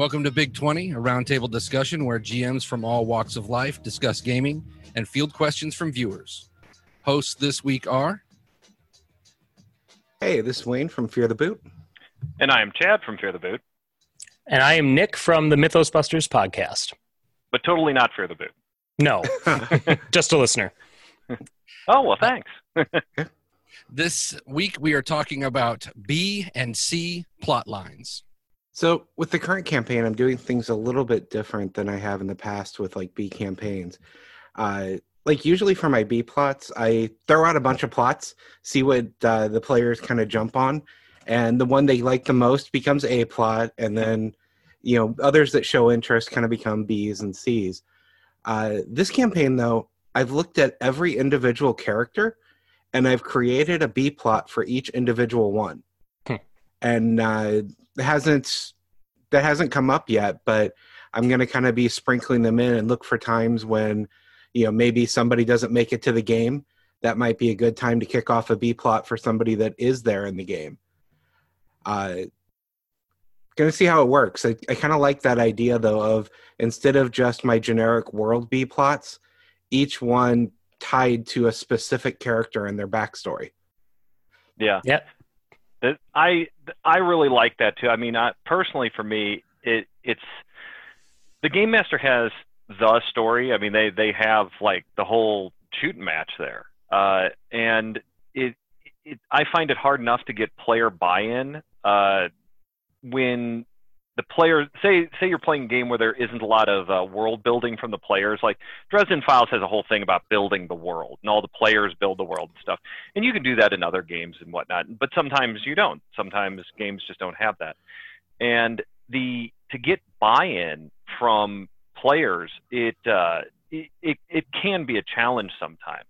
Welcome to Big 20, a roundtable discussion where GMs from all walks of life discuss gaming and field questions from viewers. Hosts this week are Hey, this is Wayne from Fear the Boot. And I am Chad from Fear the Boot, And I am Nick from the Mythos Busters podcast. but totally not Fear the Boot. No, just a listener. Oh, well, thanks. this week we are talking about B and C plot lines. So, with the current campaign, I'm doing things a little bit different than I have in the past with like B campaigns. Uh, like usually for my B plots, I throw out a bunch of plots, see what uh, the players kind of jump on, and the one they like the most becomes A plot, and then you know others that show interest kind of become B's and C's. Uh, this campaign, though, I've looked at every individual character, and I've created a B plot for each individual one, Hmm. and uh, hasn't that hasn't come up yet, but I'm going to kind of be sprinkling them in and look for times when you know maybe somebody doesn't make it to the game that might be a good time to kick off a b plot for somebody that is there in the game uh gonna see how it works i, I kind of like that idea though of instead of just my generic world b plots each one tied to a specific character and their backstory Yeah. Yep. That- I I really like that too. I mean, I, personally, for me, it it's the game master has the story. I mean, they they have like the whole shooting match there, uh, and it, it I find it hard enough to get player buy-in uh, when the player say say you're playing a game where there isn't a lot of uh, world building from the players. Like Dresden Files has a whole thing about building the world, and all the players build the world and stuff. And you can do that in other games and whatnot, but sometimes you don't. Sometimes games just don't have that. And the to get buy-in from players, it uh, it, it it can be a challenge sometimes.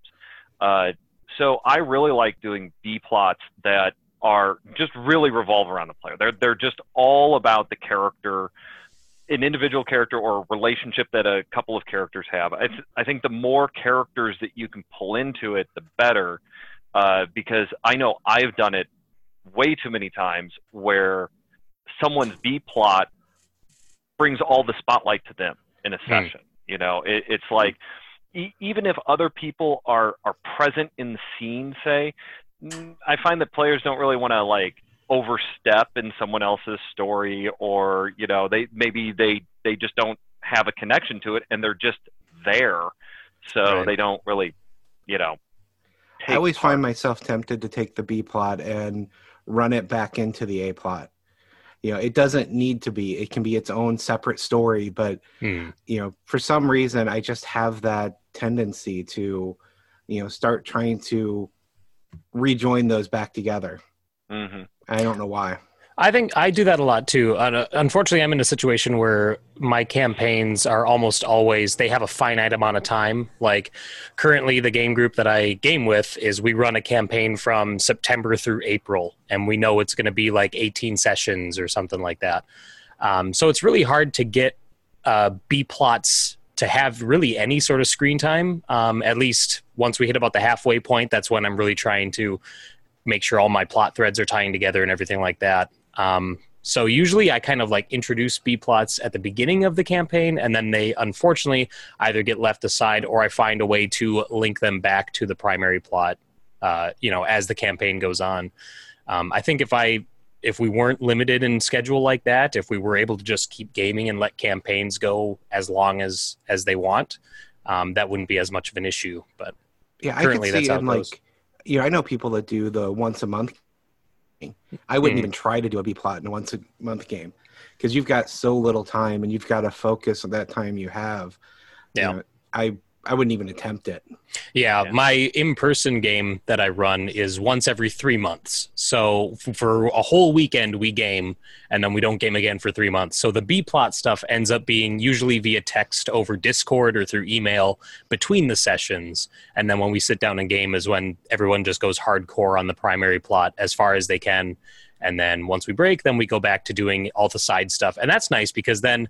Uh, so I really like doing B plots that are just really revolve around the player. They're they're just all about the character, an individual character or a relationship that a couple of characters have. I, th- I think the more characters that you can pull into it, the better. Uh, because I know I've done it way too many times where someone's B plot brings all the spotlight to them in a session. You know, it, it's like e- even if other people are are present in the scene, say, mm, I find that players don't really want to like overstep in someone else's story, or you know, they maybe they they just don't have a connection to it, and they're just there, so Right. they don't really, you know. i always part. find myself tempted to take the b plot and run it back into the a plot you know it doesn't need to be it can be its own separate story but Hmm. you know for some reason i just have that tendency to you know start trying to rejoin those back together Mhm. i don't know why I think I do that a lot too. Uh, unfortunately, I'm in a situation where my campaigns are almost always they have a finite amount of time. Like currently, the game group that I game with is we run a campaign from September through April, and we know it's going to be like 18 sessions or something like that. Um, so it's really hard to get uh, B plots to have really any sort of screen time. Um, at least once we hit about the halfway point, that's when I'm really trying to make sure all my plot threads are tying together and everything like that. Um, so usually I kind of like introduce B plots at the beginning of the campaign, and then they unfortunately either get left aside or I find a way to link them back to the primary plot. Uh, you know, as the campaign goes on. Um, I think if I if we weren't limited in schedule like that, if we were able to just keep gaming and let campaigns go as long as as they want, um, that wouldn't be as much of an issue. But yeah i Currently, could that's see how in it like goes. you know i know people that do the once a month thing. i wouldn't Mhm. even try to do a b plot in a once a month game because you've got so little time and you've got to focus on that time you have You Yeah. know, i i wouldn't even attempt it Yeah, Yeah. my in-person game that I run is once every three months. So f- for a whole weekend we game, and then we don't game again for three months. So the B plot stuff ends up being usually via text over Discord or through email between the sessions, and then when we sit down and game is when everyone just goes hardcore on the primary plot as far as they can. And then once we break, then we go back to doing all the side stuff, and that's nice because then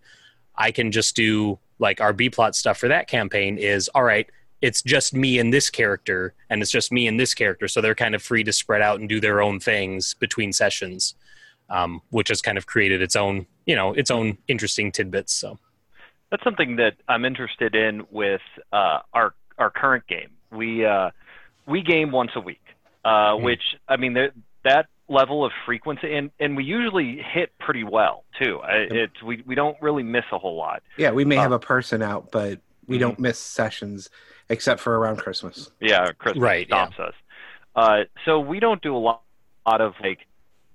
I can just do like our B plot stuff for that campaign is all right it's just me and this character and it's just me and this character so they're kind of free to spread out and do their own things between sessions um, which has kind of created its own you know its own interesting tidbits. So that's something that I'm interested in with uh, our our current game. We uh, we game once a week, uh, Mhm. which I mean that level of frequency, and, and we usually hit pretty well too. I- It's we we don't really miss a whole lot. Yeah, we may Uh, have a person out, but we Mhm. don't miss sessions except for around Christmas. Yeah, Christmas Right, yeah. stops us. Uh, so we don't do a lot, lot of like,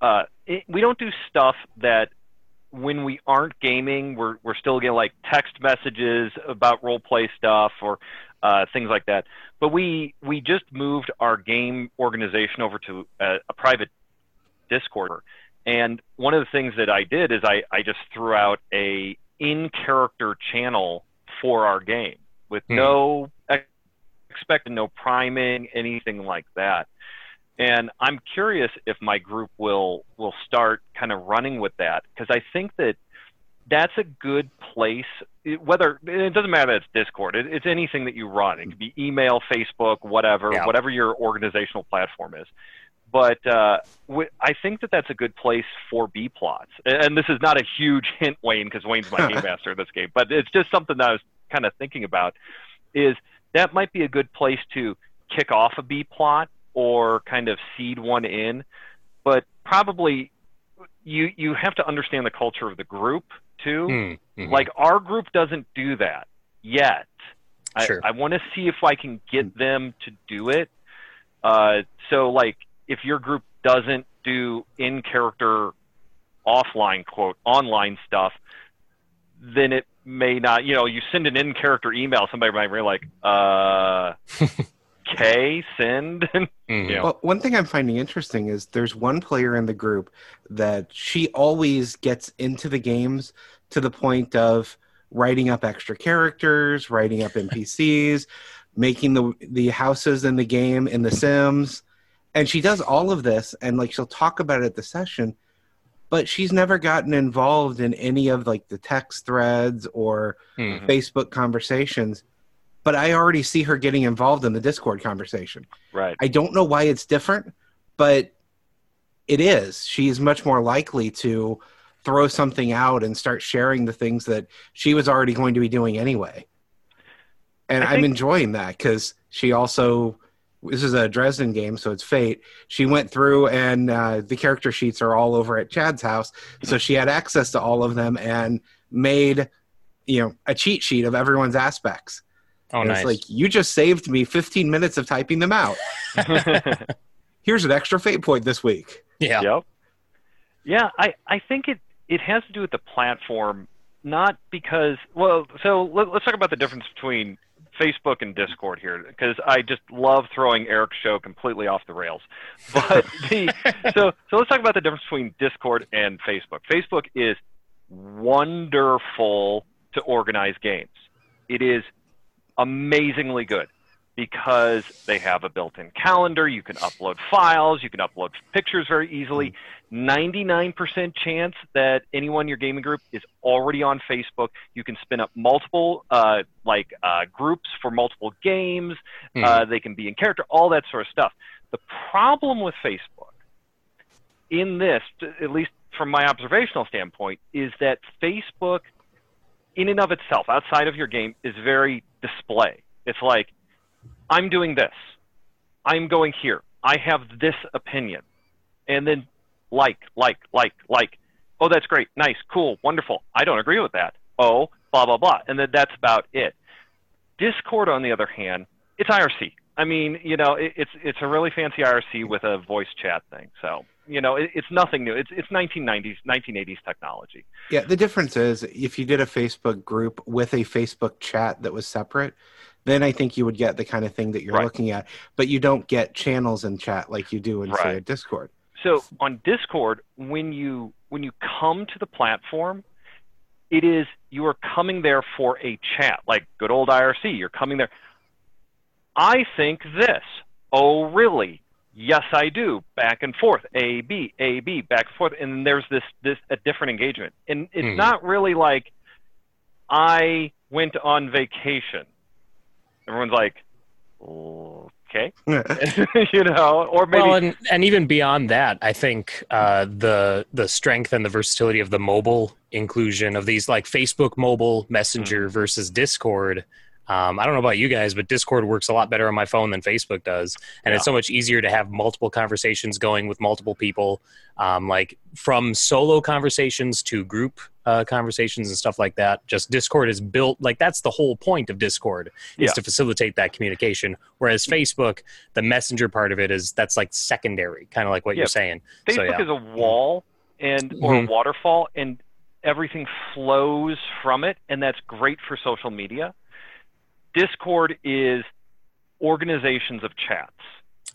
uh, it, we don't do stuff that when we aren't gaming, we're we're still getting like text messages about role play stuff or uh, things like that. But we we just moved our game organization over to a, a private Discord, and one of the things that I did is I I just threw out a in character channel for our game with Hmm. no expected no priming, anything like that. And I'm curious if my group will will start kind of running with that because I think that that's a good place. Whether it doesn't matter that it's Discord, it, it's anything that you run. It could be email, Facebook, whatever, Yeah. whatever your organizational platform is. But uh, w- I think that that's a good place for B plots. And this is not a huge hint, Wayne, because Wayne's my game master in this game. But it's just something that I was kind of thinking about. Is that might be a good place to kick off a B plot or kind of seed one in, but probably you you have to understand the culture of the group too. mm, mhm. Like our group doesn't do that yet. Sure. I, I want to see if I can get them to do it. Uh, so like if your group doesn't do in character offline quote online stuff, then it may not. You know, you send an in character email, somebody might be like, uh, K send. Mhm. Yeah. Well, one thing I'm finding interesting is there's one player in the group that she always gets into the games to the point of writing up extra characters, writing up NPCs, making the the houses in the game in the Sims, and she does all of this and like she'll talk about it at the session, but she's never gotten involved in any of like the text threads or Mhm. Facebook conversations. But I already see her getting involved in the Discord conversation. right. I don't know why it's different, but it is. She's much more likely to throw something out and start sharing the things that she was already going to be doing anyway. And I I'm think- enjoying that because she also, this is a Dresden game, so it's fate. She went through and uh, the character sheets are all over at Chad's house. So she had access to all of them and made, you know, a cheat sheet of everyone's aspects. Oh, and nice. It's like, you just saved me 15 minutes of typing them out here's an extra fate point this week. yeah. Yep. Yeah, I, I think it, it has to do with the platform, not because, well, so let, let's talk about the difference between Facebook and Discord here, because I just love throwing Eric's show completely off the rails. But the, so, so let's talk about the difference between Discord and Facebook. Facebook is wonderful to organize games. It is amazingly good because they have a built-in calendar. You can upload files. You can upload pictures very easily. 99% chance that anyone in your gaming group is already on Facebook. You can spin up multiple uh, like uh, groups for multiple games. Mhm. Uh, they can be in character, all that sort of stuff. The problem with Facebook in this, at least from my observational standpoint, is that Facebook, in and of itself, outside of your game, is very display. It's like, I'm doing this. I'm going here. I have this opinion. And then like, like, like, like. Oh, that's great. Nice. Cool. Wonderful. I don't agree with that. Oh, blah, blah, blah. And then that's about it. Discord, on the other hand, it's IRC. I mean, you know, it, it's it's a really fancy IRC with a voice chat thing. So, you know, it, it's nothing new. It's it's 1990s, 1980s technology. Yeah, the difference is if you did a Facebook group with a Facebook chat that was separate, then I think you would get the kind of thing that you're Right. looking at. But you don't get channels in chat like you do in say a Discord. So on Discord, when you when you come to the platform, it is you are coming there for a chat, like good old IRC. You're coming there. I think this. Oh, really? Yes, I do. Back and forth. A B A B back and forth, and there's this this a different engagement, and it's Hmm. not really like I went on vacation. Everyone's like, "Oh, okay, you know, or maybe well, and, and even beyond that, I think uh, the the strength and the versatility of the mobile inclusion of these like Facebook mobile messenger versus Discord. Um, I don't know about you guys, but Discord works a lot better on my phone than Facebook does, and Yeah. it's so much easier to have multiple conversations going with multiple people, um, like from solo conversations to group uh, conversations and stuff like that. Just Discord is built like that's the whole point of Discord is Yeah. to facilitate that communication. Whereas Facebook, the messenger part of it is that's like secondary, kind of like what Yeah. you're saying. Facebook so, yeah. is a wall and or Mhm. a waterfall, and everything flows from it, and that's great for social media. Discord is organizations of chats.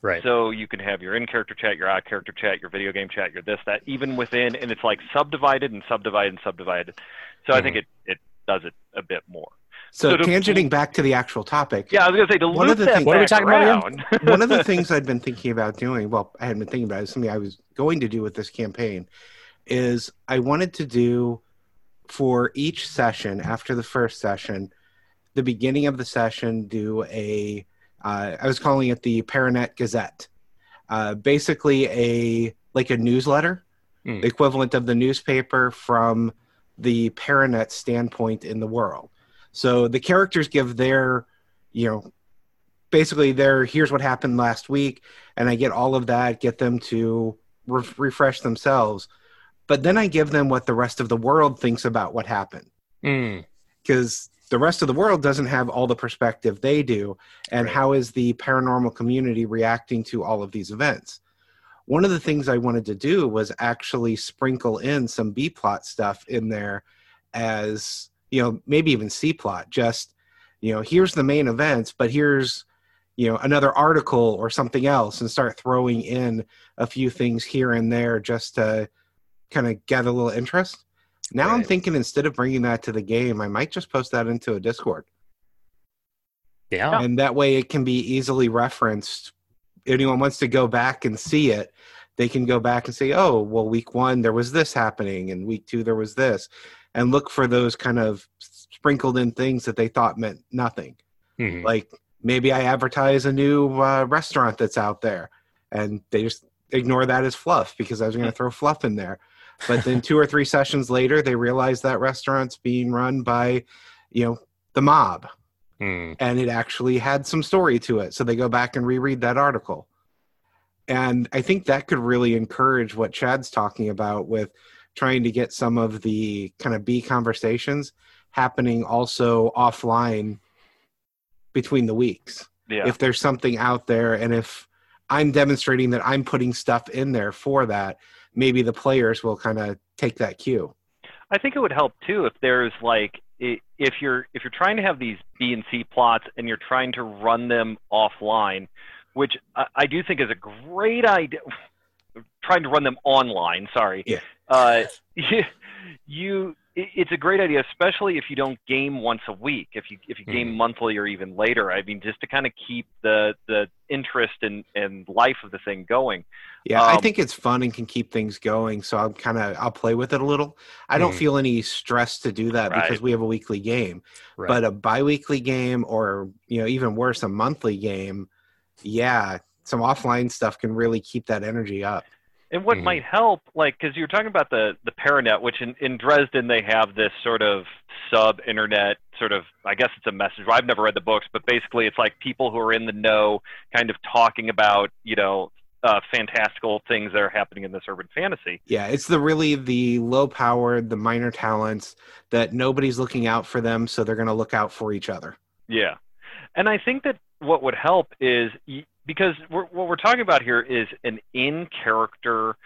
Right. So you can have your in-character chat, your out-character chat, your video game chat, your this, that, even within, and it's like subdivided and subdivided and subdivided. So I think mm-hmm. it, it does it a bit more. So, So to- tangenting back to the actual topic, Yeah, I was gonna say to One loop of the that things- What are we back talking about one of the things I'd been thinking about doing, well, I hadn't been thinking about it, something I was going to do with this campaign, is I wanted to do for each session after the first session, the beginning of the session, do a, uh, I was calling it the Paranet Gazette, uh, basically a like a newsletter, Hmm. the equivalent of the newspaper from the Paranet standpoint in the world. So the characters give their, you know, basically their here's what happened last week, and I get all of that, get them to re- refresh themselves, but then I give them what the rest of the world thinks about what happened Mm, because the rest of the world doesn't have all the perspective they do and Right. how is the paranormal community reacting to all of these events one of the things i wanted to do was actually sprinkle in some b plot stuff in there as you know maybe even c plot just you know here's the main events but here's you know another article or something else and start throwing in a few things here and there just to kind of get a little interest now I'm thinking instead of bringing that to the game, I might just post that into a Discord, yeah. and that way it can be easily referenced. Anyone wants to go back and see it, they can go back and say, "Oh, well, week one there was this happening, and week two there was this," and look for those kind of sprinkled in things that they thought meant nothing. Mhm. Like maybe I advertise a new uh, restaurant that's out there, and they just ignore that as fluff because I was going to throw fluff in there. But then two or three sessions later, they realize that restaurant's being run by, you know, the mob, Mm, and it actually had some story to it. So they go back and reread that article. And I think that could really encourage what Chad's talking about with trying to get some of the kind of B conversations happening also offline between the weeks. yeah. If there's something out there and if I'm demonstrating that I'm putting stuff in there for that, maybe the players will kind of take that cue. I think it would help too if there's like if you're if you're trying to have these B and C plots and you're trying to run them offline, which I, I do think is a great idea. Trying to run them online, sorry. Yeah. Uh, you, it- it's a great idea, especially if you don't game once a week. If you if you game Mhm. monthly or even later, I mean, just to kind of keep the the interest and and life of the thing going. Yeah, I Um, think it's fun and can keep things going. So I'm kind of I'll play with it a little. I don't Mhm. feel any stress to do that because we have a weekly game. right. But a biweekly game or you know even worse a monthly game, yeah, some offline stuff can really keep that energy up. And what Mhm. might help, like, because you're talking about the the Paranet, which in, in Dresden they have this sort of sub internet sort of, I guess it's a message. I've never read the books, but basically it's like people who are in the know, kind of talking about, you know, uh, fantastical things that are happening in this urban fantasy. Yeah, it's the really the low powered, the minor talents that nobody's looking out for them, so they're going to look out for each other. Yeah, and I think that what would help is y- because we're, what we're talking about here is an in-character,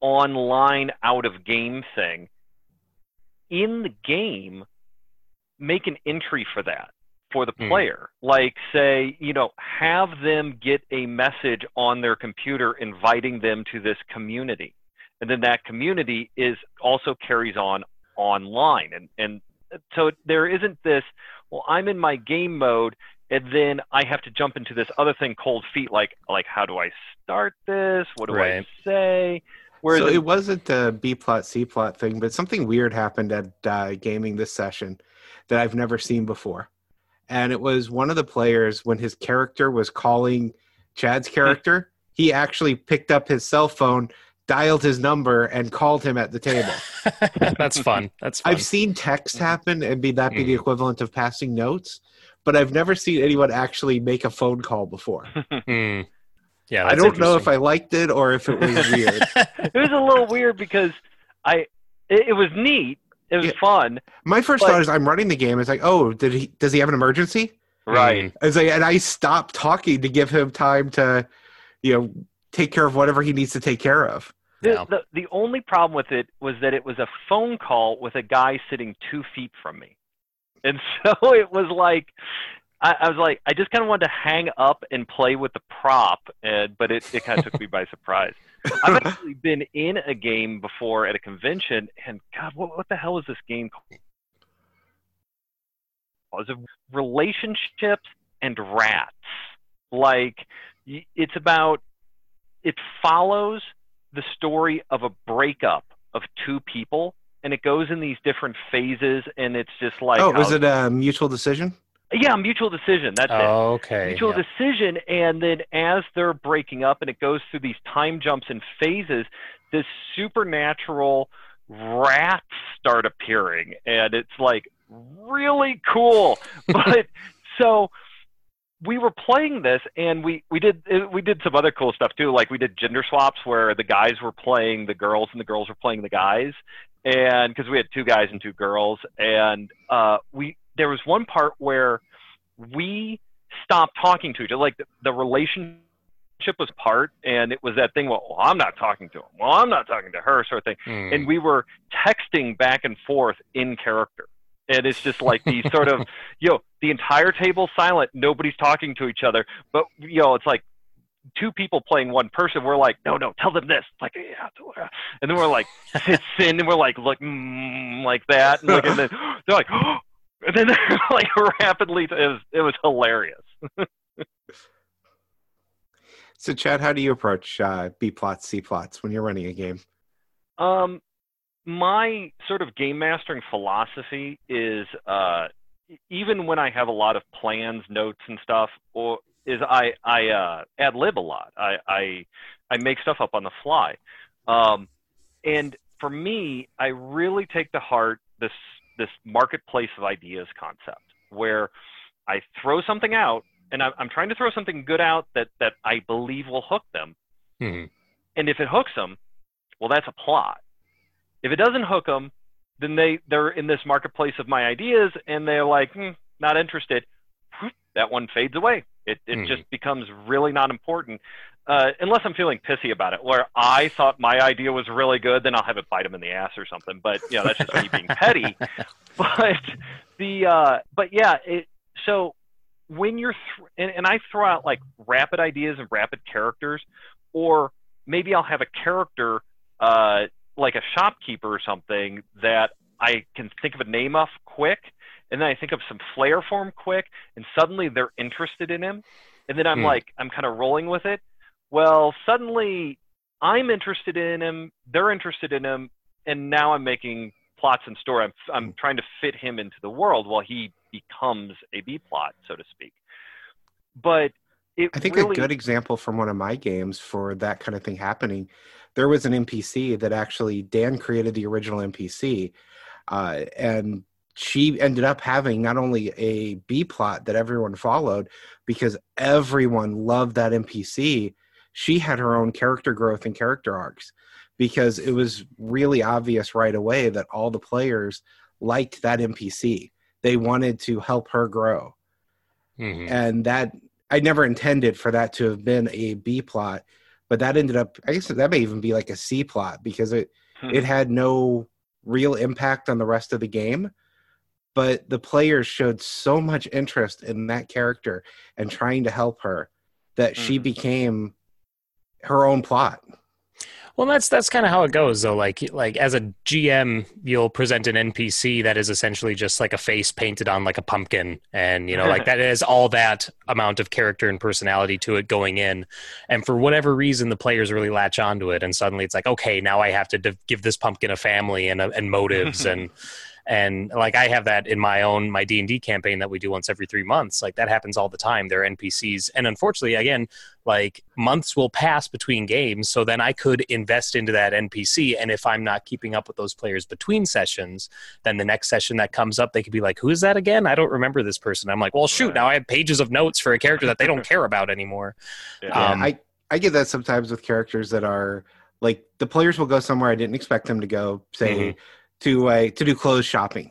online, out-of-game thing. In the game, make an entry for that for the Hmm. player. Like, say, you know, have them get a message on their computer inviting them to this community, and then that community is also carries on online, and and so there isn't this well i'm in my game mode and then i have to jump into this other thing cold feet like like how do i start this what do i say whereas so it wasn't a B plot C plot thing, but something weird happened at uh, gaming this session that I've never seen before, and it was one of the players when his character was calling Chad's character. he actually picked up his cell phone, dialed his number, and called him at the table. That's fun. That's fun. I've seen text happen and be that be the Mhm. equivalent of passing notes, but I've never seen anyone actually make a phone call before. Hmm. Yeah, I don't know if I liked it or if it was weird. it was a little weird because I it, it was neat. It was Yeah. fun, My first But- thought is I'm running the game. It's like, oh, did he? Does he have an emergency? right? It's like, and I stopped talking to give him time to, you know, take care of whatever he needs to take care of. The, Yeah. the the only problem with it was that it was a phone call with a guy sitting two feet from me, and so it was like. I, I was like, I just kind of wanted to hang up and play with the prop, and, but it, it kind of took me by surprise. I've actually been in a game before at a convention, and God, what, what the hell is this game called? Was it relationships and rats? Like, it's about, it follows the story of a breakup of two people, and it goes in these different phases, and it's just like, oh, was it a mutual decision? yeah, mutual decision. That's it oh, Okay. mutual yeah. decision and then as they're breaking up and it goes through these time jumps and phases this supernatural rats start appearing and it's like really cool but so we were playing this and we we did uh, we did some other cool stuff too like we did gender swaps where the guys were playing the girls and the girls were playing the guys and because we had two guys and two girls and uh we there was one part where we stopped talking to each other like the, the relationship was part and it was that thing well i'm not talking to him well i'm not talking to her sort of thing Hmm. and we were texting back and forth in character and it's just like these sort of you know the entire table silent nobody's talking to each other but you know it's like two people playing one person we're like no no tell them this. Like yeah and then we're like sits in and we're like look mm, like that and, like, and then they're like and then they're like rapidly it was it was hilarious. So, Chad, how do you approach uh, B plots, C plots when you're running a game? Um, my sort of game mastering philosophy is uh, even when I have a lot of plans, notes, and stuff, or is I I uh, ad lib a lot. I, I I make stuff up on the fly, um, and for me, I really take to heart this this marketplace of ideas concept where I throw something out, and I'm, I'm trying to throw something good out that that I believe will hook them, Hmm. and if it hooks them, well, that's a plot. If it doesn't hook them, then they they're in this marketplace of my ideas, and they're like, hmm, not interested. That one fades away. It it Mhm. just becomes really not important, uh, unless I'm feeling pissy about it. Where I thought my idea was really good, then I'll have it bite him in the ass or something. But you know, that's just me being petty. But the uh, but yeah, it so when you're th- and, and I throw out like rapid ideas and rapid characters, or maybe I'll have a character uh, like a shopkeeper or something that I can think of a name of quick, and then I think of some flair for him quick, and suddenly they're interested in him, and then I'm Hmm. like I'm kind of rolling with it. Well, suddenly I'm interested in him, they're interested in him, and now I'm making plots and story. I'm I'm trying to fit him into the world while he becomes a B plot, so to speak. But it I think really, a good example from one of my games for that kind of thing happening, there was an NPC that actually Dan created the original NPC, uh, and she ended up having not only a B plot that everyone followed because everyone loved that NPC, she had her own character growth and character arcs because it was really obvious right away that all the players liked that NPC. They wanted to help her grow Mhm. and that I never intended for that to have been a B plot, but that ended up. I guess that may even be like a C plot because it Hmm. it had no real impact on the rest of the game, but the players showed so much interest in that character and trying to help her that she Mhm. became her own plot. Well, that's that's kind of how it goes, though. Like like as a GM, you'll present an NPC that is essentially just like a face painted on like a pumpkin, and you know, like that is all that amount of character and personality to it going in. And for whatever reason, the players really latch onto it, and suddenly it's like, okay, now I have to div- give this pumpkin a family and a, and motives, and and like i have that in my own my d&d campaign that we do once every three months like that happens all the time there are npcs and unfortunately again like months will pass between games so then i could invest into that npc and if i'm not keeping up with those players between sessions then the next session that comes up they could be like who is that again? I don't remember this person. I'm like well shoot now i have pages of notes for a character that they don't care about anymore. Yeah. Yeah, Um, I I get that sometimes with characters that are like the players will go somewhere I didn't expect them to go, say Mhm. To uh, to do clothes shopping,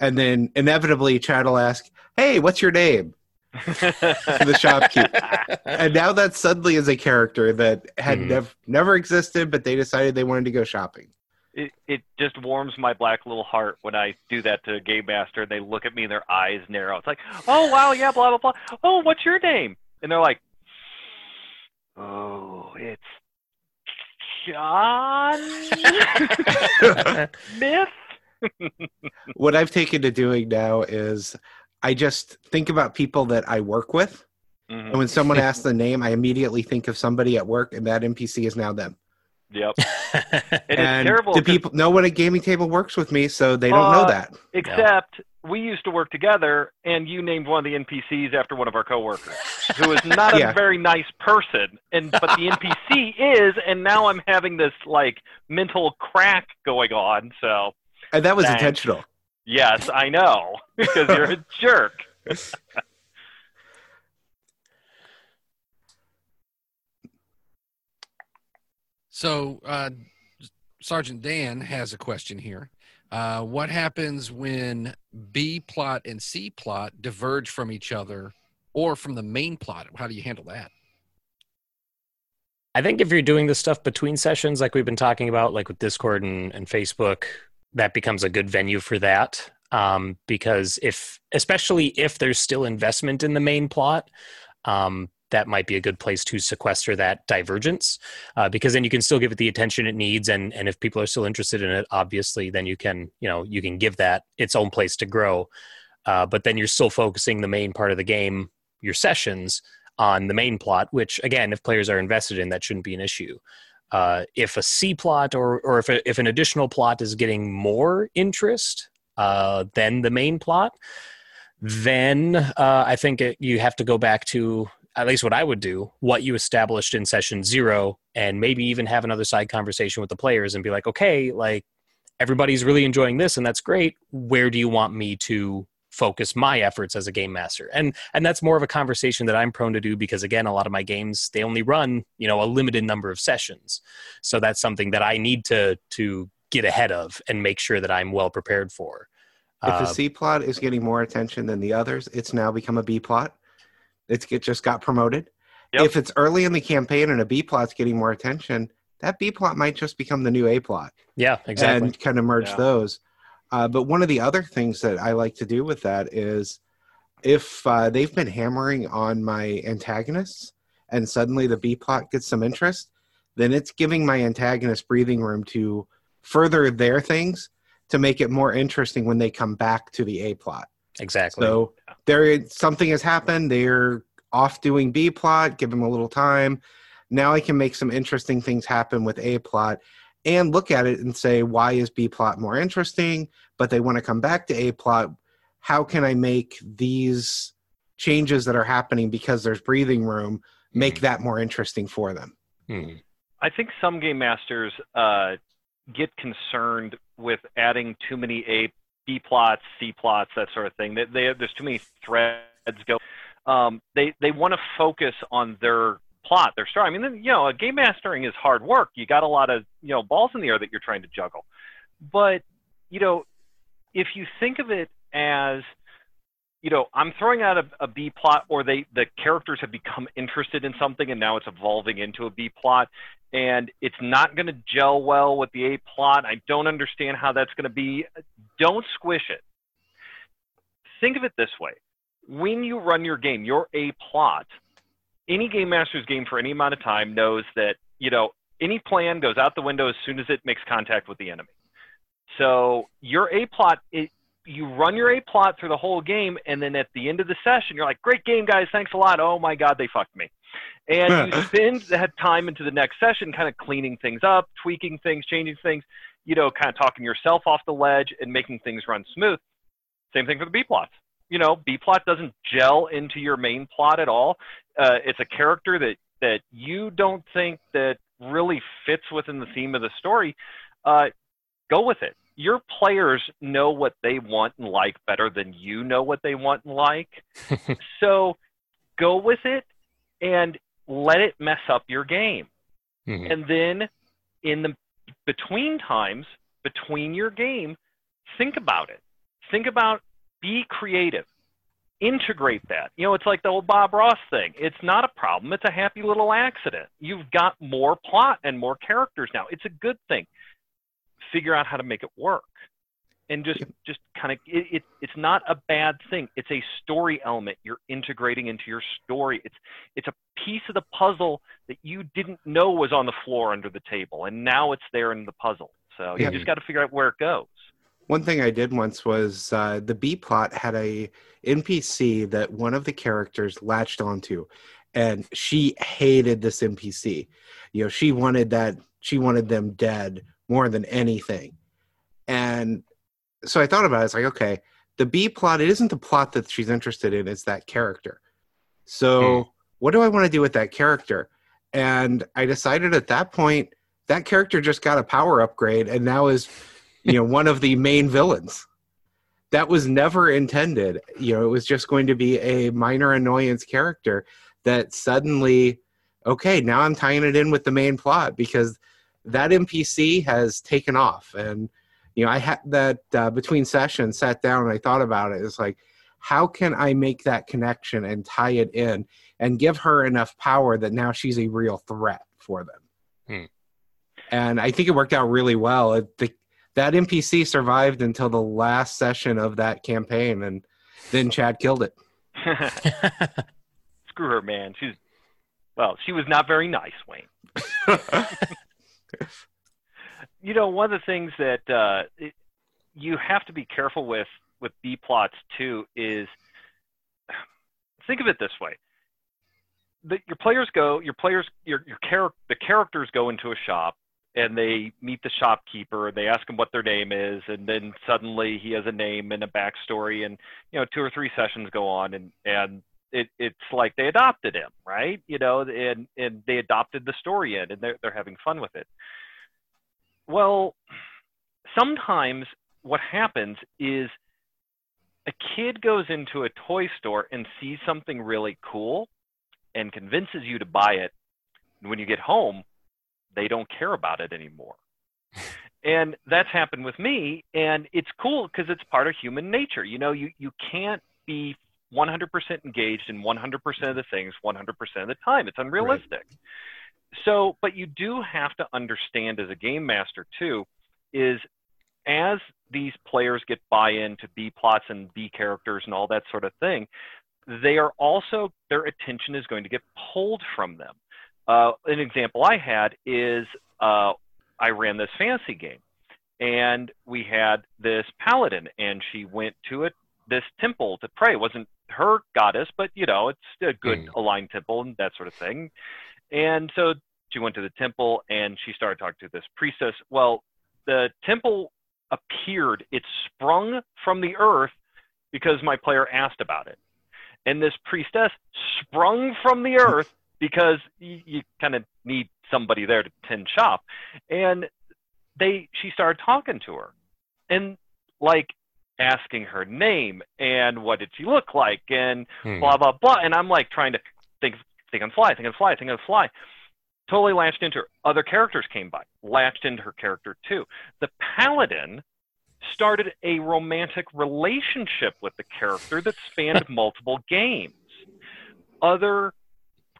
and then inevitably Chad will ask, "Hey, what's your name?" to the shopkeeper. and now that suddenly is a character that had never never existed, but they decided they wanted to go shopping. it, it just warms my black little heart when I do that to a game master and they look at me and their eyes narrow. It's like, oh wow, yeah, blah blah blah. Oh, what's your name? And they're like, oh, it's John Smith. what I've taken to doing now is I just think about people that I work with, Mhm. and when someone asks the name, I immediately think of somebody at work, and that NPC is now them. Yep. And it's and terrible. the 'cause- people, no one at gaming table works with me, so they don't know Uh, that. Except we used to work together, and you named one of the NPCs after one of our coworkers, who is not a very nice person, and but the NPC is, and now I'm having this like mental crack going on. So And that was Thanks. intentional. yes, I know because you're a jerk. So, uh, Sergeant Dan has a question here. Uh, what happens when B plot and C plot diverge from each other or from the main plot? How do you handle that? I think if you're doing this stuff between sessions, like we've been talking about, like with Discord and, and Facebook, that becomes a good venue for that. Um, because if, especially if there's still investment in the main plot, um, that might be a good place to sequester that divergence. Uh, because then you can still give it the attention it needs, and and if people are still interested in it, obviously, then you can you know you can give that its own place to grow. Uh, but then you're still focusing the main part of the game, your sessions, on the main plot, which again, if players are invested in, that shouldn't be an issue. Uh, if a C plot or or if a, if an additional plot is getting more interest uh, than the main plot, then uh, I think it, you have to go back to at least what I would do, what you established in session zero, and maybe even have another side conversation with the players and be like, okay, like everybody's really enjoying this and that's great. Where do you want me to focus my efforts as a game master? And and that's more of a conversation that I'm prone to do because again, a lot of my games they only run you know a limited number of sessions, so that's something that I need to to get ahead of and make sure that I'm well prepared for. If the um, C plot is getting more attention than the others, it's now become a B plot. It's it just got promoted. Yep. If it's early in the campaign and a B plot's getting more attention, that B plot might just become the new A plot yeah, exactly. and kind of merge Yeah. those. Uh, but one of the other things that I like to do with that is if uh, they've been hammering on my antagonists and suddenly the B plot gets some interest, then it's giving my antagonist breathing room to further their things to make it more interesting when they come back to the A plot. Exactly. So there something has happened. They're off doing B plot. Give them a little time. Now I can make some interesting things happen with A plot and look at it and say, why is B plot more interesting? But they want to come back to A plot. How can I make these changes that are happening because there's breathing room make that more interesting for them? Hmm. I think some game masters uh, get concerned with adding too many A, B plots, C plots, that sort of thing. They, they, there's too many threads go. Um, they they want to focus on their plot, their story. I mean, you know, game mastering is hard work. You got a lot of you know balls in the air that you're trying to juggle. But you know, if you think of it as you know, I'm throwing out a, a B plot, or they the characters have become interested in something, and now it's evolving into a B plot, and it's not going to gel well with the A plot. I don't understand how that's going to be. Don't squish it. Think of it this way: when you run your game, your A plot, any game master's game for any amount of time knows that you know any plan goes out the window as soon as it makes contact with the enemy. So your A plot, it, you run your A plot through the whole game, and then at the end of the session, you're like, "Great game, guys! Thanks a lot." Oh my God, they fucked me. And you spend that time into the next session, kind of cleaning things up, tweaking things, changing things, you know, kind of talking yourself off the ledge and making things run smooth. Same thing for the B plots. You know, B plot doesn't gel into your main plot at all. Uh, it's a character that that you don't think that really fits within the theme of the story. Uh, go with it. Your players know what they want and like better than you know what they want and like. so go with it and let it mess up your game. Mm-hmm. And then in the between times, between your game, think about it. Think about be creative. Integrate that. You know, it's like the old Bob Ross thing. It's not a problem. It's a happy little accident. You've got more plot and more characters now. It's a good thing. Figure out how to make it work. And just just kind of it, it, it's not a bad thing. It's a story element you're integrating into your story. It's it's a piece of the puzzle that you didn't know was on the floor under the table and now it's there in the puzzle. So yeah. you just got to figure out where it goes. One thing i did once was uh, the b plot had a npc that one of the characters latched onto and she hated this npc you know she wanted that she wanted them dead more than anything and so I thought about it. It's like, okay, the B plot, it isn't the plot that she's interested in, it's that character. So hmm. what do I want to do with that character? And I decided at that point, that character just got a power upgrade and now is, you know, one of the main villains. That was never intended. You know, it was just going to be a minor annoyance character that suddenly, okay, now I'm tying it in with the main plot because that NPC has taken off. And you know i had that uh, between sessions sat down and i thought about it. It's like how can i make that connection and tie it in and give her enough power that now she's a real threat for them? Hmm. and i think it worked out really well. It, the, that npc survived until the last session of that campaign and then chad killed it. Screw her man. She's well she was not very nice wayne you know, one of the things that uh, you have to be careful with with B plots too is think of it this way: the, your players go, your players, your your char- the characters go into a shop and they meet the shopkeeper and they ask him what their name is and then suddenly he has a name and a backstory and you know two or three sessions go on and and it, it's like they adopted him right? You know and and they adopted the story in and they're, they're having fun with it well, sometimes what happens is a kid goes into a toy store and sees something really cool and convinces you to buy it. And when you get home, they don't care about it anymore. and that's happened with me. And it's cool because it's part of human nature. You know, you, you can't be 100% engaged in 100% of the things 100% of the time. It's unrealistic. Right so, but you do have to understand as a game master too, is as these players get buy-in to B plots and B characters and all that sort of thing, they are also their attention is going to get pulled from them. Uh, an example I had is uh, I ran this fantasy game, and we had this paladin, and she went to it this temple to pray. It wasn't her goddess, but you know, it's a good mm. aligned temple and that sort of thing. And so she went to the temple and she started talking to this priestess. Well, the temple appeared, it sprung from the earth because my player asked about it. And this priestess sprung from the earth because you, you kind of need somebody there to tend shop. And they she started talking to her. And like asking her name and what did she look like and hmm. blah blah blah. And I'm like trying to think think on fly, think on fly, think on fly. Totally latched into her. Other characters came by, latched into her character too. The paladin started a romantic relationship with the character that spanned multiple games. Other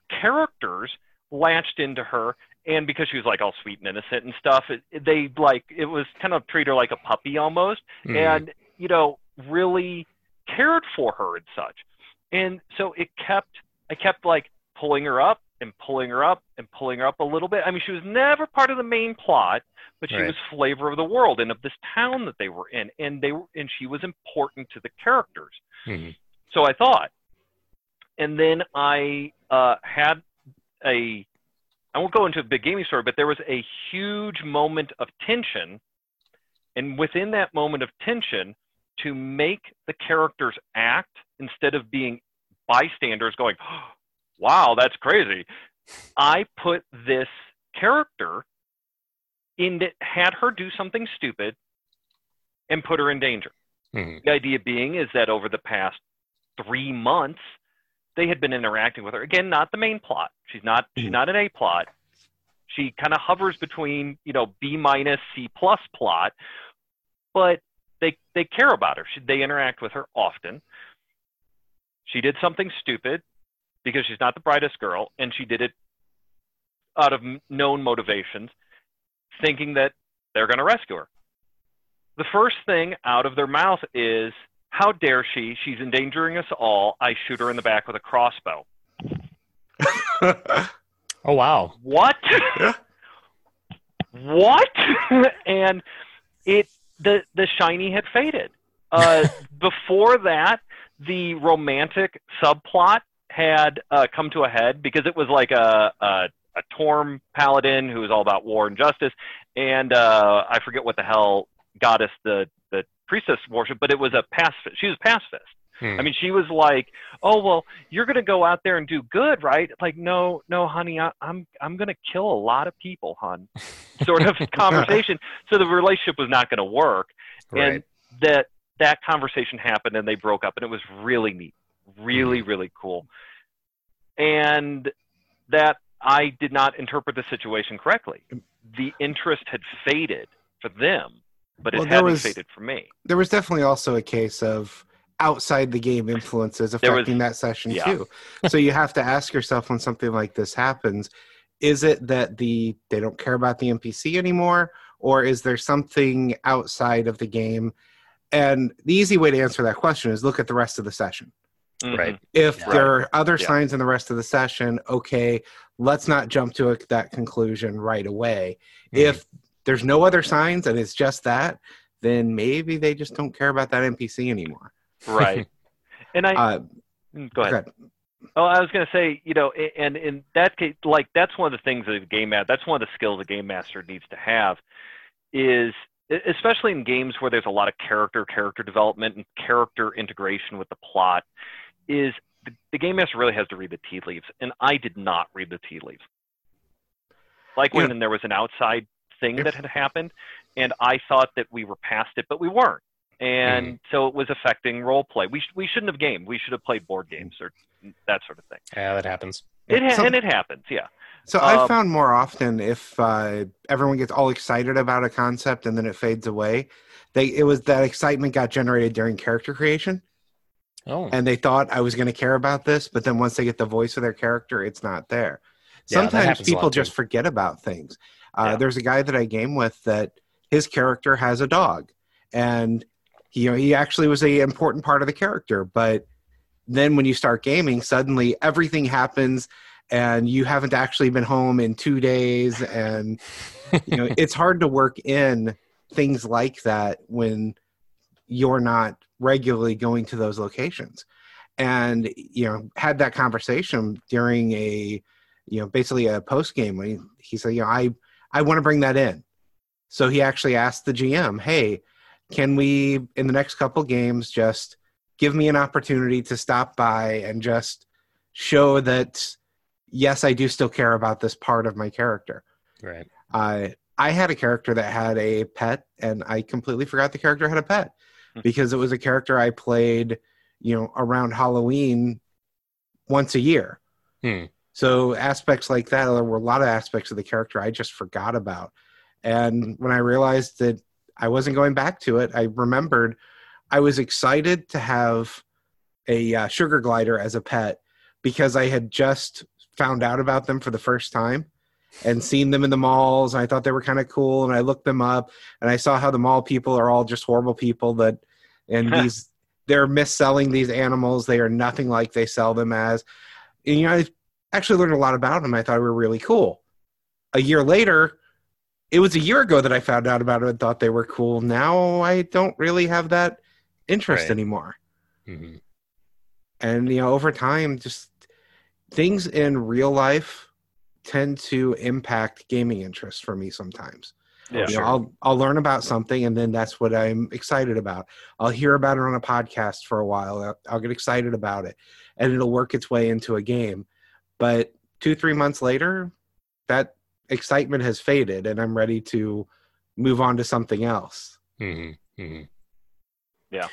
characters latched into her and because she was like all sweet and innocent and stuff it, they like it was kind of treat her like a puppy almost mm. and you know really cared for her and such and so it kept i kept like pulling her up and pulling her up and pulling her up a little bit. I mean, she was never part of the main plot, but she right. was flavor of the world and of this town that they were in, and they were, and she was important to the characters. Mm-hmm. So I thought, and then I uh, had a. I won't go into a big gaming story, but there was a huge moment of tension And within that moment of tension, to make the characters act instead of being bystanders going, wow, that's crazy. I put this character in that had her do something stupid and put her in danger. Mhm. The idea being is that over the past three months, they had been interacting with her. Again, not the main plot. She's not she's Mhm. not an A plot. She kind of hovers between, you know, B minus C plus plot, but they they care about her. She, they interact with her often. She did something stupid because she's not the brightest girl, and she did it out of known motivations, thinking that they're going to rescue her. The first thing out of their mouth is, How dare she? She's endangering us all. I shoot her in the back with a crossbow. Oh wow. What? Yeah. what? and it the the shiny had faded. Uh, before that, the romantic subplot had uh, come to a head because it was like a, a a Torm paladin who was all about war and justice, and uh, I forget what the hell goddess the the priestess worship, but it was a pacifist. She was a pacifist. Hmm. I mean, she was like, "Oh well, you're going to go out there and do good, right?" Like, no, no, honey, I, I'm I'm going to kill a lot of people, hon. Sort of conversation. So the relationship was not going to work, right. and that that conversation happened, and they broke up, and it was really neat, really, mm-hmm. really cool. And that I did not interpret the situation correctly. Mm. The interest had faded for them, but it Well, hadn't was- faded for me. there was definitely also a case of outside the game influences There was- affecting that session yeah. too. so you have to ask yourself when something like this happens, is it that the they don't care about the NPC anymore or is there something outside of the game? And the easy way to answer that question is look at the rest of the session. Mhm. Right. If Yeah. there are other Yeah. signs in the rest of the session, okay, let's not jump to a, that conclusion right away. Mhm. If there's no other signs and it's just that, then maybe they just don't care about that NPC anymore. Right. And I Uh, Mm, go ahead. okay. Oh, I was going to say, you know, and in that case, like that's one of the things that a game master, that's one of the skills a game master needs to have, is especially in games where there's a lot of character, character development, and character integration with the plot, is the, the game master really has to read the tea leaves, and I did not read the tea leaves. Like when Yeah. there was an outside thing If- that had happened, and I thought that we were past it, but we weren't. And so it was affecting role play. We, sh- we shouldn't have gamed. We should have played board games or that sort of thing. Yeah, that happens. It ha- Some- and it happens, yeah. So I've Um, found more often if uh, everyone gets all excited about a concept and then it fades away, they it was that excitement got generated during character creation, Oh. and they thought I was going to care about this, but then once they get the voice of their character, it's not there. Yeah, Sometimes people too. just forget about things. Uh, Yeah. There's a guy that I game with that his character has a dog, and he, you know he actually was a important part of the character, but then when you start gaming, suddenly everything happens, and you haven't actually been home in two days, and you know it's hard to work in things like that when you're not regularly going to those locations and you know had that conversation during a you know basically a post game when he, he said you know i i want to bring that in so he actually asked the gm hey can we in the next couple games just give me an opportunity to stop by and just show that yes i do still care about this part of my character Right. uh, I had a character that had a pet, and I completely forgot the character had a pet. Because it was a character I played, you know, around Halloween once a year. Hmm. So aspects like that, there were a lot of aspects of the character I just forgot about. And when I realized that I wasn't going back to it, I remembered I was excited to have a uh, sugar glider as a pet because I had just found out about them for the first time and seen them in the malls and I thought they were kind of cool and I looked them up and I saw how the mall people are all just horrible people that and these they're mis-selling these animals. They are nothing like they sell them as. And you know I actually learned a lot about them. I thought they were really cool. A year later it was a year ago that I found out about it and thought they were cool. Now I don't really have that interest Right. anymore. Mhm. and you know over time just things in real life tend to impact gaming interest for me sometimes Yeah. You know, sure. I'll I'll learn about something, and then that's what I'm excited about. I'll hear about it on a podcast for a while. I'll, I'll get excited about it, and it'll work its way into a game. But two three months later, that excitement has faded, and I'm ready to move on to something else. Mm-hmm. hmm Yeah.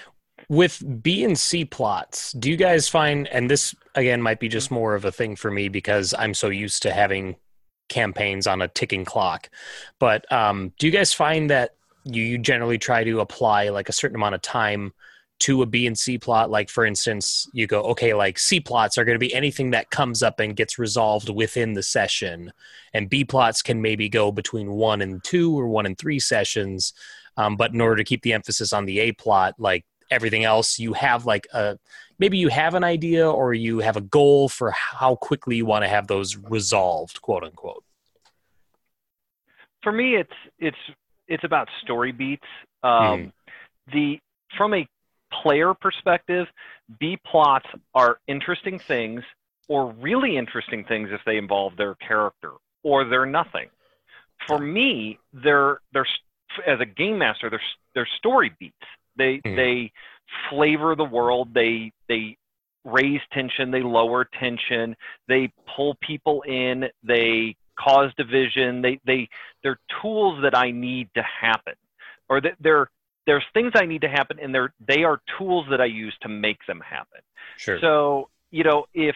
With B and C plots, do you guys find, and this again might be just more of a thing for me because I'm so used to having campaigns on a ticking clock, but um, do you guys find that you, you generally try to apply like a certain amount of time to a B and C plot? Like, for instance, you go, okay, like C plots are going to be anything that comes up and gets resolved within the session, and B plots can maybe go between one and two or one and three sessions. Um, but in order to keep the emphasis on the A plot, like everything else, you have like a maybe you have an idea or you have a goal for how quickly you want to have those resolved, quote unquote. for me it's it's it's about story beats. Um, the from a player perspective b plots are interesting things or really interesting things if they involve their character or they're nothing. For me they're they're as a game master they're they're story beats they Mhm. they flavor the world they they raise tension they lower tension they pull people in they cause division they they they're tools that I need to happen, or that they're there's things I need to happen, and they're they are tools that I use to make them happen. Sure. So you know if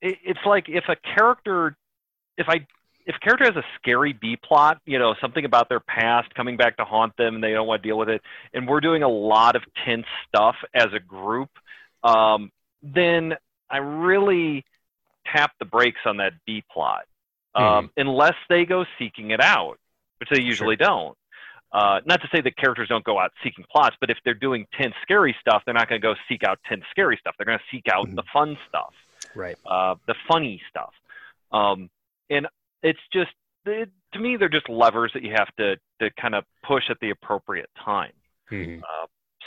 it, it's like if a character, if I if a character has a scary B plot, you know something about their past coming back to haunt them, and they don't want to deal with it, and we're doing a lot of tense stuff as a group, um, then I really tap the brakes on that B plot, um, unless they go seeking it out, which they usually don't. Uh, not to say that characters don't go out seeking plots, but if they're doing tense, scary stuff, they're not going to go seek out tense, scary stuff. They're going to seek out Mhm. the fun stuff, right. uh, the funny stuff. Um, and it's just, it, to me, they're just levers that you have to, to kind of push at the appropriate time. Mhm.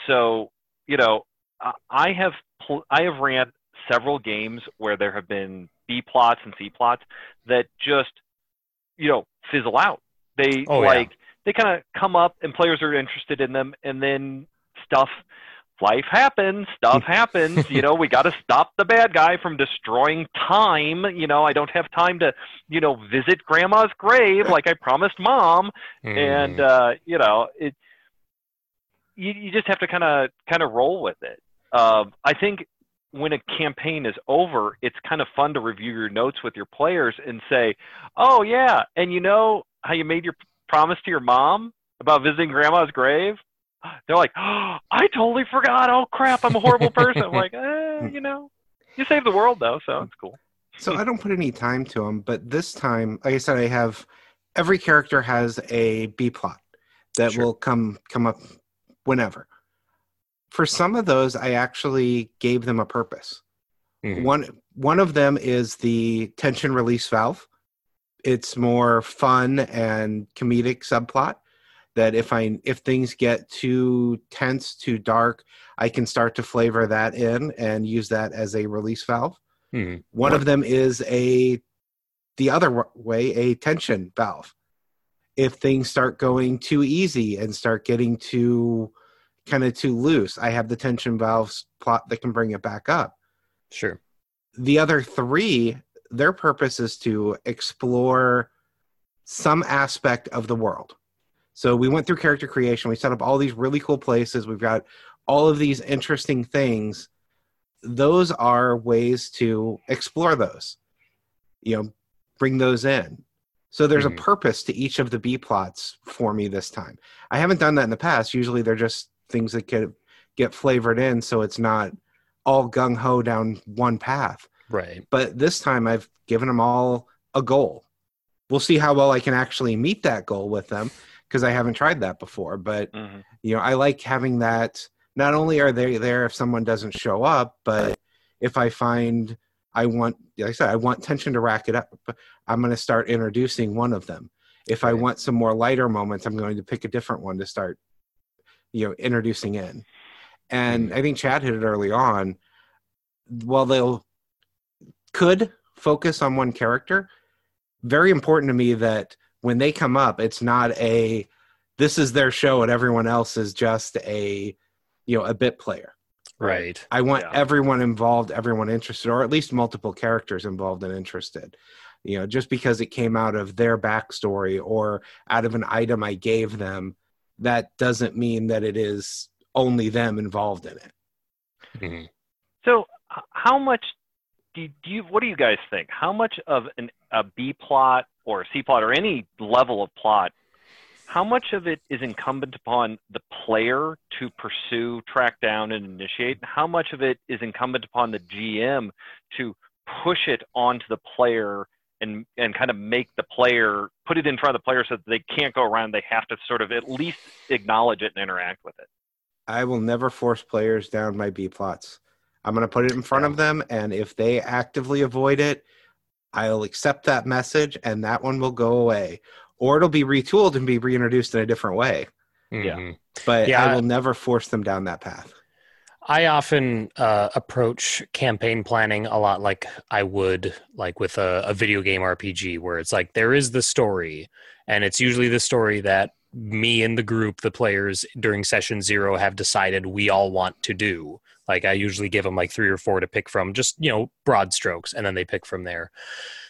So, you know, I- I have pl- I have ran several games where there have been B plots and C plots that just, you know, fizzle out. They Oh, yeah. like they kind of come up and players are interested in them, and then stuff. Life happens, stuff happens. You know, we got to stop the bad guy from destroying time. You know, I don't have time to, you know, visit grandma's grave like I promised mom and Mhm. uh, you know it you, you just have to kind of kind of roll with it um, i think when a campaign is over it's kind of fun to review your notes with your players and say oh yeah and you know how you made your promise to your mom about visiting grandma's grave they're like oh, i totally forgot oh crap i'm a horrible person i'm like eh, you know you saved the world though so it's cool So I don't put any time to them, but this time, like I said, I have every character has a B plot that Sure. will come come up whenever. For some of those, I actually gave them a purpose. Mhm. One one of them is the tension release valve. It's more fun and comedic subplot that if I if things get too tense, too dark, I can start to flavor that in and use that as a release valve. Mhm. One of them is a the other way a tension valve. If things start going too easy and start getting too kind of too loose, I have the tension valves plot that can bring it back up. Sure. The other three, their purpose is to explore some aspect of the world. So we went through character creation. We set up all these really cool places. We've got all of these interesting things those are ways to explore those you know bring those in so there's Mhm. a purpose to each of the b plots for me this time i haven't done that in the past usually they're just things that get get flavored in so it's not all gung-ho down one path Right. but this time i've given them all a goal we'll see how well i can actually meet that goal with them because i haven't tried that before but Mhm. you know i like having that. Not only are they there if someone doesn't show up but if i find i want like i said i want tension to rack it up i'm going to start introducing one of them. If i want some more lighter moments i'm going to pick a different one to start you know introducing in. And i think chad hit it early on. While they'll could focus on one character very important to me that when they come up, it's not a this is their show and everyone else is just a you know a bit player. Right. I want Yeah. everyone involved, everyone interested, or at least multiple characters involved and interested. You know, just because it came out of their backstory or out of an item I gave them, that doesn't mean that it is only them involved in it. Mhm. So, how much do you, do you? What do you guys think? How much of an, a B plot or C plot or any level of plot? How much of it is incumbent upon the player to pursue, track down, and initiate? And how much of it is incumbent upon the GM to push it onto the player and and kind of make the player put it in front of the player so that they can't go around. They have to sort of at least acknowledge it and interact with it. I will never force players down my B plots. I'm going to put it in front of them, and if they actively avoid it, I'll accept that message, and that one will go away, or it'll be retooled and be reintroduced in a different way. Yeah. Mhm. But Yeah. I will never force them down that path. I often uh, approach campaign planning a lot like I would like with a, a video game RPG, where it's like there is the story, and it's usually the story that me and the group, the players during session zero, have decided we all want to do. Like I usually give them like three or four to pick from, just you know, broad strokes, and then they pick from there.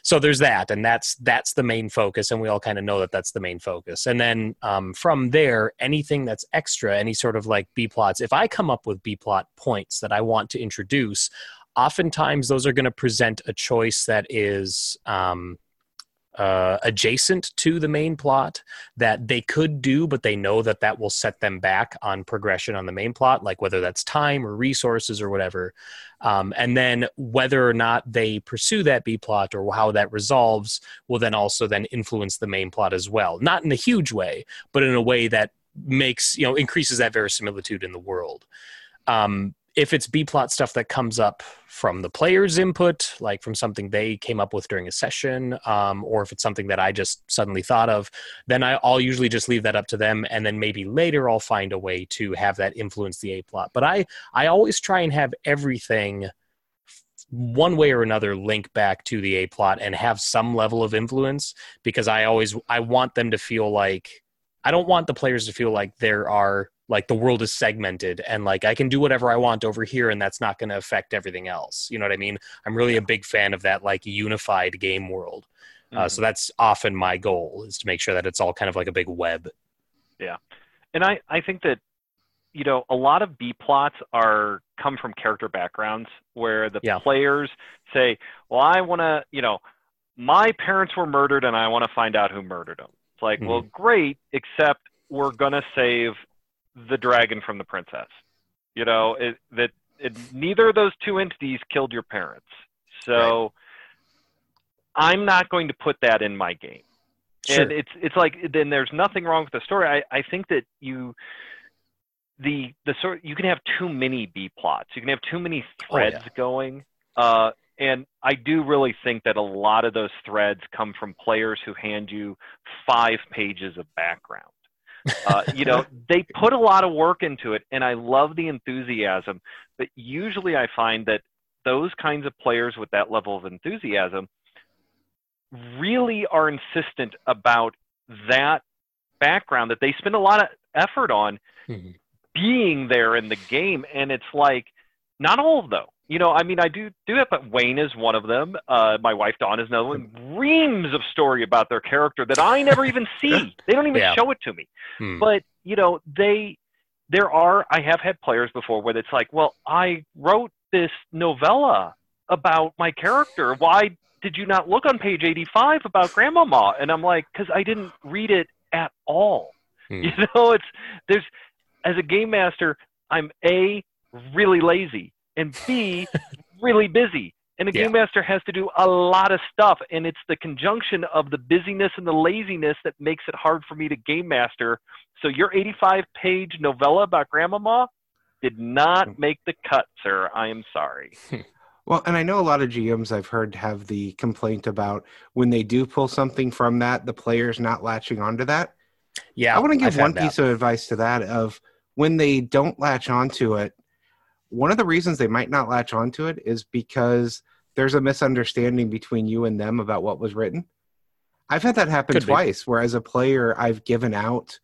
So there's that, and that's that's the main focus, and we all kind of know that that's the main focus. And then um, from there, anything that's extra, any sort of like B plots, if I come up with B plot points that I want to introduce, oftentimes those are going to present a choice that is um, uh, adjacent to the main plot that they could do, but they know that that will set them back on progression on the main plot, like whether that's time or resources or whatever. Um, and then whether or not they pursue that B plot or how that resolves will then also then influence the main plot as well. Not in a huge way, but in a way that makes you know increases that verisimilitude in the world. Um, if it's B plot stuff that comes up from the player's input, like from something they came up with during a session, um, or if it's something that I just suddenly thought of, then I, I'll usually just leave that up to them, and then maybe later I'll find a way to have that influence the A plot. But I I always try and have everything one way or another link back to the A plot and have some level of influence because I always I want them to feel like I don't want the players to feel like there are like the world is segmented and like I can do whatever I want over here and that's not going to affect everything else. You know what I mean? I'm really a big fan of that like unified game world. Uh, so that's often my goal is to make sure that it's all kind of like a big web. Yeah. And I, I think that you know a lot of b plots are come from character backgrounds where the Yeah. players say well i want to you know my parents were murdered and i want to find out who murdered them it's like well great except we're going to save the dragon from the princess you know it, that it, neither of those two entities killed your parents so i'm not going to put that in my game Sure. and it's it's like then there's nothing wrong with the story. I, I think that you the the sort you can have too many B plots. You can have too many Oh, yeah. threads going. Uh, and I do really think that a lot of those threads come from players who hand you five pages of background. Uh, you know, they put a lot of work into it, and I love the enthusiasm. But usually, I find that those kinds of players with that level of enthusiasm really are insistent about that background that they spend a lot of effort on Mhm. being there in the game and it's like not all of them you know i mean i do do that but wayne is one of them. Uh, my wife dawn is another one. Reams of story about their character that i never even see. They don't even Yeah. show it to me. Hmm. but you know they there are i have had players before where it's like well i wrote this novella about my character. Why did you not look on page 85 about grandmama? And i'm like because i didn't read it at all. Hmm. you know it's there's as a game master i'm a really lazy and b really busy. And a game master has to do a lot of stuff and it's the conjunction of the busyness and the laziness that makes it hard for me to game master. So your 85 page novella about grandmama did not mm. make the cut sir. I am sorry. Well, and I know a lot of GMs I've heard have the complaint about when they do pull something from that, the players not latching onto that. yeah, I want to I've give had one that. piece of advice to that of when they don't latch onto it, one of the reasons they might not latch onto it is because there's a misunderstanding between you and them about what was written. I've had that happen Could be. twice where as a player I've given out,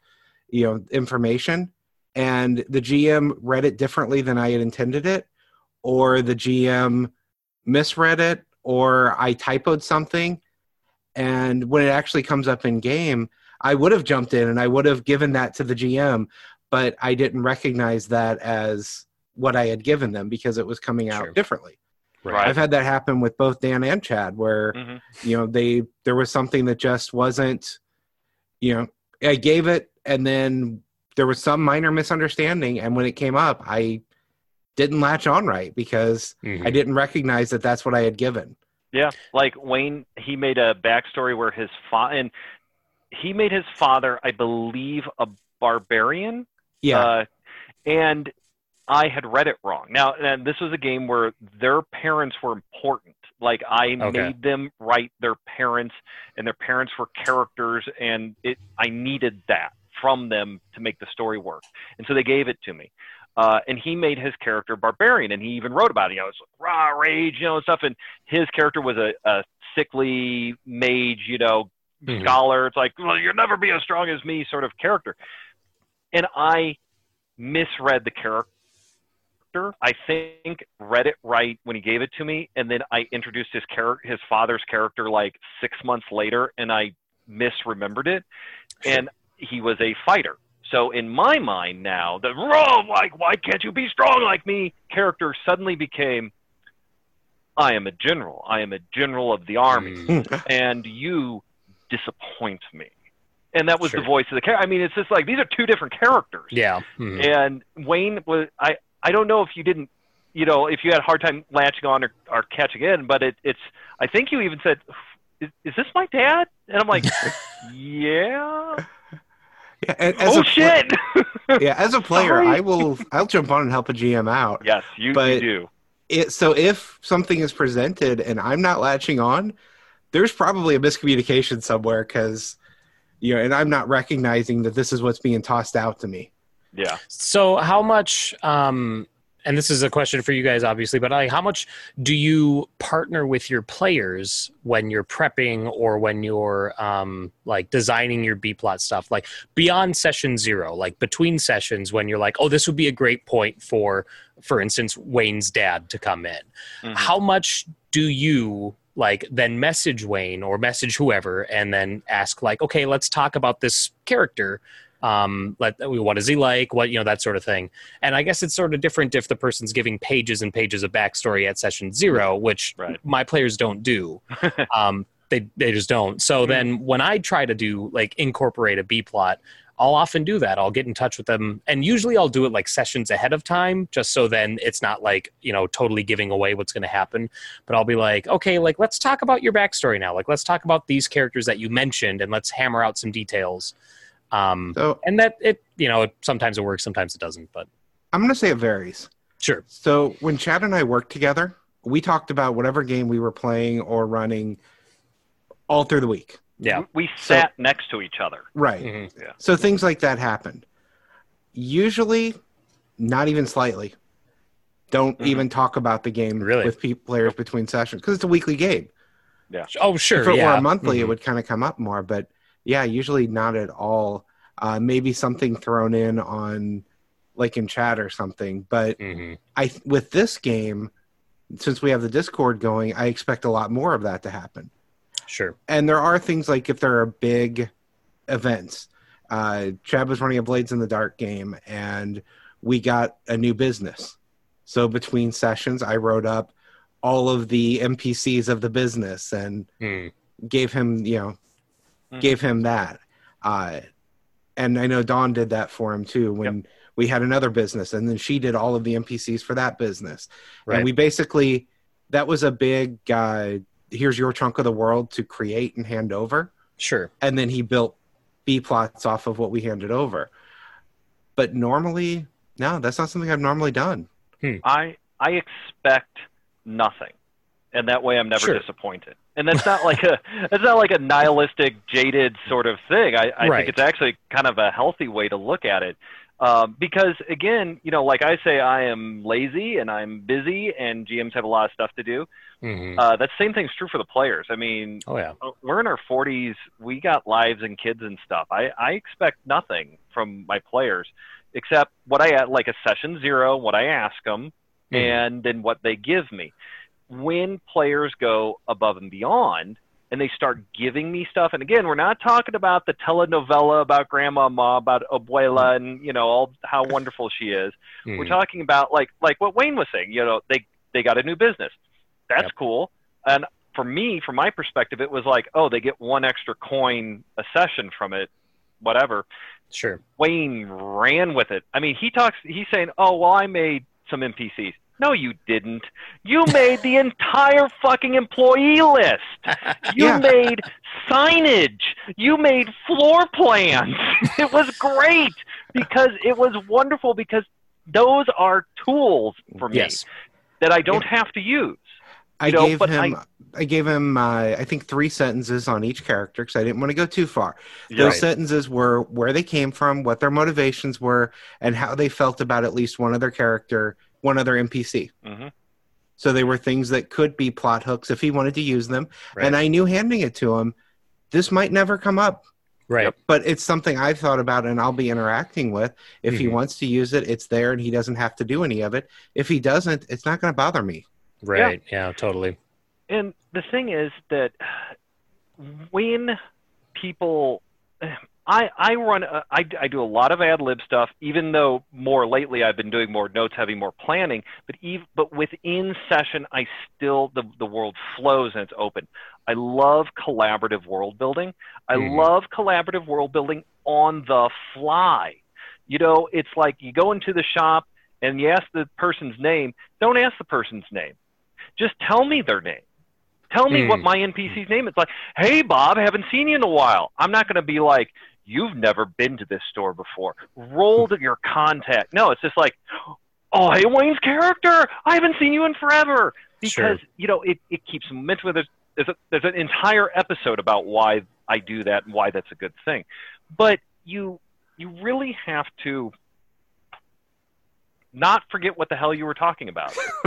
you know, information and the GM read it differently than I had intended it, or the GM misread it, or I typoed something. And when it actually comes up in game, I would have jumped in and I would have given that to the GM, but I didn't recognize that as what I had given them because it was coming out Sure. differently. Right. I've had that happen with both Dan and Chad where Mhm. you know they there was something that just wasn't you know I gave it and then there was some minor misunderstanding and when it came up I didn't latch on right because Mhm. I didn't recognize that that's what I had given. Yeah, like Wayne, he made a backstory where his father and he made his father, I believe, a barbarian. Yeah. Uh, and I had read it wrong. Now, and this was a game where their parents were important. Like I Okay. made them write their parents, and their parents were characters, and it I needed that from them to make the story work. And so they gave it to me. Uh, and he made his character barbarian, and he even wrote about it. You know, it's like raw rage, you know, and stuff. And his character was a, a sickly mage, you know, Mhm. scholar. It's like, well, you'll never be as strong as me, sort of character. And I misread the character. I think read it right when he gave it to me, and then I introduced his character, his father's character, like six months later, and I misremembered it. And he was a fighter. So in my mind now, the raw, like, why can't you be strong like me? Character suddenly became, I am a general. I am a general of the army Mm. and you disappoint me. And that was Sure. the voice of the character. I mean, it's just like these are two different characters. Yeah. Mhm. And Wayne was I I don't know if you didn't you know if you had a hard time latching on or, or catching in, but it, it's I think you even said, is, "Is this my dad?" And I'm like, "Yeah." Yeah, as oh a pla- shit! yeah, as a player, I will I'll jump on and help a GM out. yes, you, But- you do. It, so if something is presented and I'm not latching on, there's probably a miscommunication somewhere because you know, and I'm not recognizing that this is what's being tossed out to me. Yeah. So how much um and this is a question for you guys obviously, but like how much do you partner with your players when you're prepping or when you're um like designing your B plot stuff? Like beyond session 0, like between sessions when you're like, "Oh, this would be a great point for for instance Wayne's dad to come in." Mhm. How much do you like then message Wayne or message whoever and then ask like, "Okay, let's talk about this character." Um let what is he like? What you know that sort of thing. And i guess it's sort of different if the person's giving pages and pages of backstory at session zero which Right. my players don't do. Um they they just don't. So then when i try to do like incorporate a b plot i'll often do that. I'll get in touch with them. And usually i'll do it like sessions ahead of time just so then it's not like you know totally giving away what's going to happen. But i'll be like okay like let's talk about your backstory now. Like let's talk about these characters that you mentioned and let's hammer out some details um So and that it you know sometimes it works sometimes it doesn't but I'm going to say it varies. sure So when Chad and I worked together, we talked about whatever game we were playing or running all through the week. yeah We So- sat next to each other. Right. Mhm. So things like that happened. Usually, not even slightly. Don't Mhm. even talk about the game Really? with pe- players between sessions because it's a weekly game. Yeah. Oh sure if it yeah were a monthly, it Mhm. would kind of come up more. But yeah, usually not at all. Uh, maybe something thrown in on, like in chat or something. But Mhm. I with this game, since we have the Discord going, I expect a lot more of that to happen. sure and there are things like if there are big events. Uh, Chad was running a Blades in the Dark game, and we got a new business. So between sessions, I wrote up all of the NPCs of the business and Mm. gave him, you know, Mhm. gave him that. Uh, and I know Dawn did that for him too when we had another business, and then she did all of the NPCs for that business. Right. And we basically that was a big uh, here's your chunk of the world to create and hand over sure and then he built b plots off of what we handed over but normally no that's not something i've normally done I I expect nothing, and that way I'm never Sure. disappointed. And that's not like a that's not like a nihilistic, jaded sort of thing. I, I Right. think it's actually kind of a healthy way to look at it. Um, because again, you know, like I say, I am lazy and I'm busy, and GMs have a lot of stuff to do. Mhm. Uh, that same thing's true for the players. I mean, oh yeah. we're in our 40s. We got lives and kids and stuff. I, I expect nothing from my players except what I at like a session zero, what I ask them, Mhm. and then what they give me. When players go above and beyond and they start giving me stuff, and again, we're not talking about the telenovela about grandma, ma, about abuela, and you know all how wonderful she is. We're Mhm. talking about like like what Wayne was saying. You know, they they got a new business. That's Yep. cool. And for me, from my perspective, it was like, oh, they get one extra coin a session from it, whatever. Sure. Wayne ran with it. I mean, he talks. He's saying, "Oh, well, I made some NPCs." No, you didn't. You made the entire fucking employee list. You Yeah. made signage. You made floor plans. It was great because it was wonderful because those are tools for me Yes. that I don't have to use. I know, gave him. I, gave him. Uh, I think three sentences on each character because I didn't want to go too far. Those Right. sentences were where they came from, what their motivations were, and how they felt about at least one other character, one other NPC. Mhm. So they were things that could be plot hooks if he wanted to use them. Right. And I knew handing it to him, this might never come up, Right. but it's something I've thought about and I'll be interacting with. If he Mhm. wants to use it, it's there and he doesn't have to do any of it. If he doesn't, it's not going to bother me. Right. Yeah. totally. And the thing is that when people, I I run a, I, I do a lot of ad lib stuff. Even though more lately I've been doing more notes heavy, more planning. But even but within session, I still the the world flows and it's open. I love collaborative world building. I Mhm. love collaborative world building on the fly. You know, it's like you go into the shop and you ask the person's name. Don't ask the person's name. Just tell me their name. Tell me what Mm. my NPC's name is. Like, hey, Bob, haven't seen you in a while. I'm not going to be like, you've never been to this store before. Roll to hmm. your contact. No, it's just like, oh, hey, Wayne's character. I haven't seen you in forever. Because, Sure. you know, it, it keeps momentum. There's, there's, a, there's an entire episode about why I do that and why that's a good thing. But you, you really have to not forget what the hell you were talking about.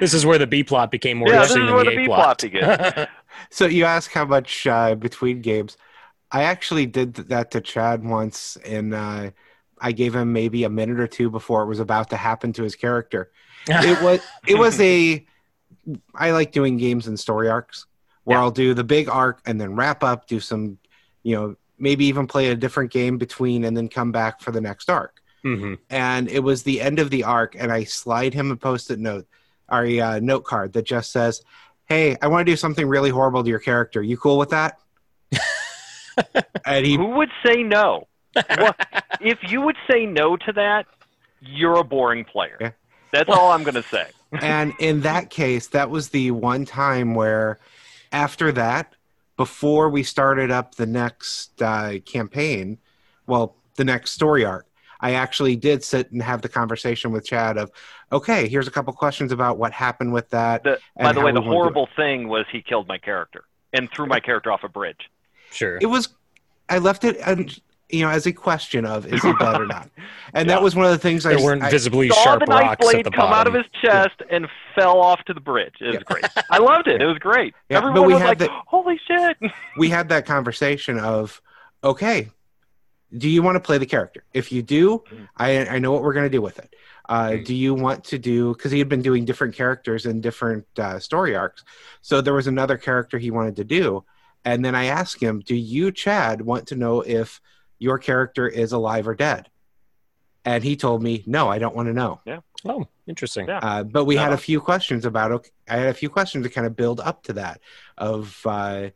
This is where the B plot became more yeah, this interesting is than where the the A B plot. plot begins. So you ask how much uh, between games. I actually did that to Chad once, and uh, I gave him maybe a minute or two before it was about to happen to his character. It was it was a. I like doing games and story arcs where Yeah. I'll do the big arc and then wrap up, do some, you know, maybe even play a different game between, and then come back for the next arc. hmm And it was the end of the arc, and I slide him a post-it note, or a uh, note card that just says, "Hey, I want to do something really horrible to your character. You cool with that?" and he Who would say no? What, if you would say no to that, you're a boring player. Yeah. That's all I'm going to say. and in that case, that was the one time where, after that, before we started up the next uh, campaign, well, the next story arc, I actually did sit and have the conversation with Chad of, okay, here's a couple questions about what happened with that. The, and by the way, the wanna do it. horrible thing was he killed my character and threw my character off a bridge. Sure. It was, I left it, you know, as a question of is he dead or not, and Yeah. that was one of the things I weren't I- visibly Saw sharp the knife rocks at blade the come out of his chest and fell off to the bridge. It was Yeah. great. I loved it. It was great. Yeah, but Everyone we was had like, the- "Holy shit!" we had that conversation of okay do you want to play the character if you do Mhm. i, I know what we're going to do with it uh, Mhm. do you want to do because he had been doing different characters in different uh, story arcs so there was another character he wanted to do and then i asked him do you chad want to know if your character is alive or dead and he told me no i don't want to know Yeah. Oh, interesting. Yeah. uh, but we had a few questions about okay, I had a few questions to kind of build up to that of uh,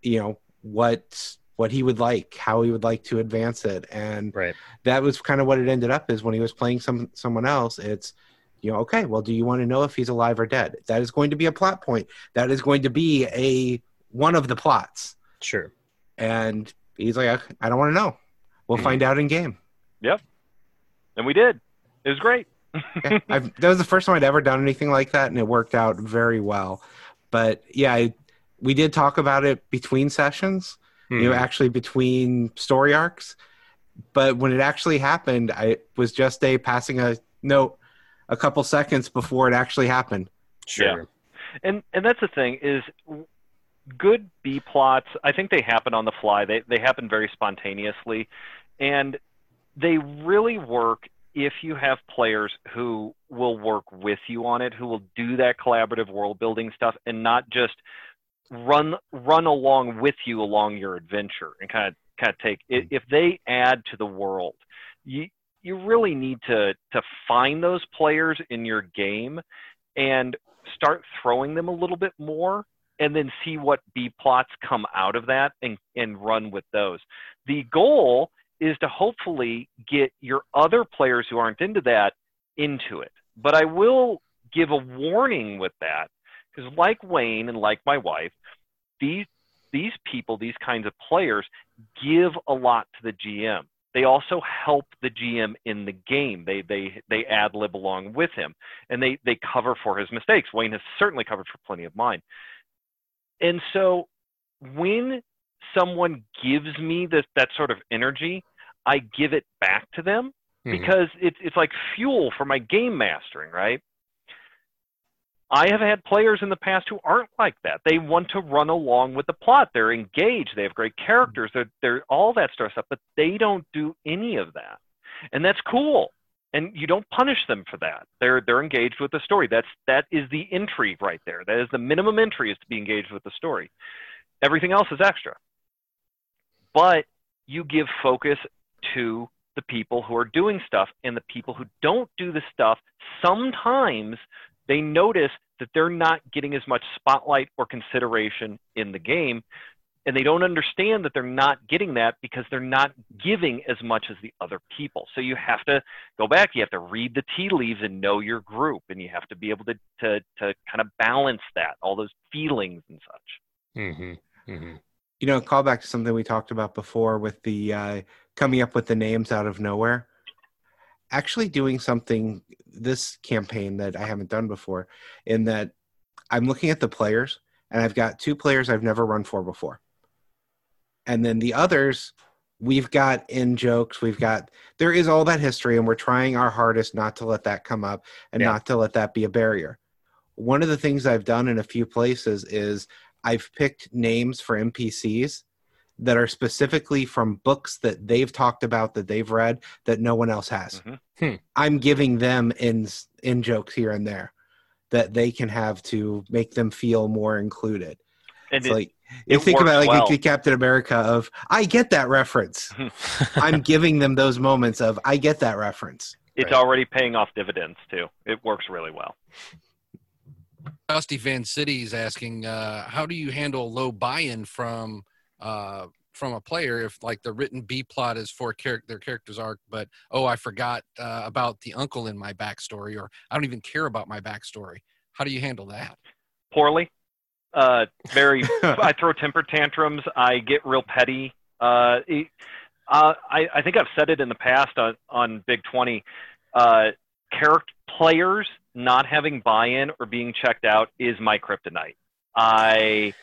you know what what he would like, how he would like to advance it, and Right. that was kind of what it ended up is when he was playing some someone else. It's you know okay, well, do you want to know if he's alive or dead? That is going to be a plot point. That is going to be a one of the plots, Sure. and he's like, I don't want to know. We'll Mhm. find out in game. Yep. And we did. It was great. Yeah, I've, that was the first time I'd ever done anything like that, and it worked out very well. But yeah, I, we did talk about it between sessions, you know, Mhm. actually between story arcs, but when it actually happened, I was just a passing a note a couple seconds before it actually happened. Sure. and and that's the thing is good B plots. I think they happen on the fly. They they happen very spontaneously, and they really work if you have players who will work with you on it, who will do that collaborative world building stuff, and not just run run along with you along your adventure and kind of kind of take mm-hmm. if they add to the world you you really need to to find those players in your game and start throwing them a little bit more and then see what B plots come out of that and, and run with those. The goal is to hopefully get your other players who aren't into that into it. But I will give a warning with that because, like Wayne and like my wife, these these people, these kinds of players, give a lot to the GM. They also help the GM in the game. They they they ad lib along with him, and they they cover for his mistakes. Wayne has certainly covered for plenty of mine. And so when someone gives me this that sort of energy, I give it back to them Mhm. because it's it's like fuel for my game mastering, right? I have had players in the past who aren't like that. They want to run along with the plot. They're engaged. They have great characters. They're, they're all that sort of stuff, but they don't do any of that, and that's cool. And you don't punish them for that. They're they're engaged with the story. That's that is the entry right there. That is the minimum entry is to be engaged with the story. Everything else is extra. But you give focus to the people who are doing stuff and the people who don't do the stuff sometimes they notice that they're not getting as much spotlight or consideration in the game and they don't understand that they're not getting that because they're not giving as much as the other people. So you have to go back you have to read the tea leaves and know your group and you have to be able to to, to kind of balance that all those feelings and such. Hmm hmm You know, call back to something we talked about before with the uh, coming up with the names out of nowhere. Actually, doing something this campaign that I haven't done before, in that I'm looking at the players, and I've got two players I've never run for before, and then the others we've got in jokes we've got there is all that history and we're trying our hardest not to let that come up and Yeah. not to let that be a barrier one of the things i've done in a few places is i've picked names for npcs that are specifically from books that they've talked about that they've read that no one else has Mhm. Hmm. i'm giving them in in jokes here and there that they can have to make them feel more included and it's it, like you it think about like well. the Captain America of I get that reference. I'm giving them those moments of I get that reference. it's Right. already paying off dividends too it works really well Dusty Van City is asking, uh, how do you handle low buy-in from uh, from a player if like the written B plot is for char- their character's arc, but oh, I forgot uh, about the uncle in my backstory, or I don't even care about my backstory. How do you handle that? poorly uh very I throw temper tantrums. I get real petty. Uh, it- uh, I, I think I've said it in the past on, on Big 20. Uh, character players not having buy-in or being checked out is my kryptonite. I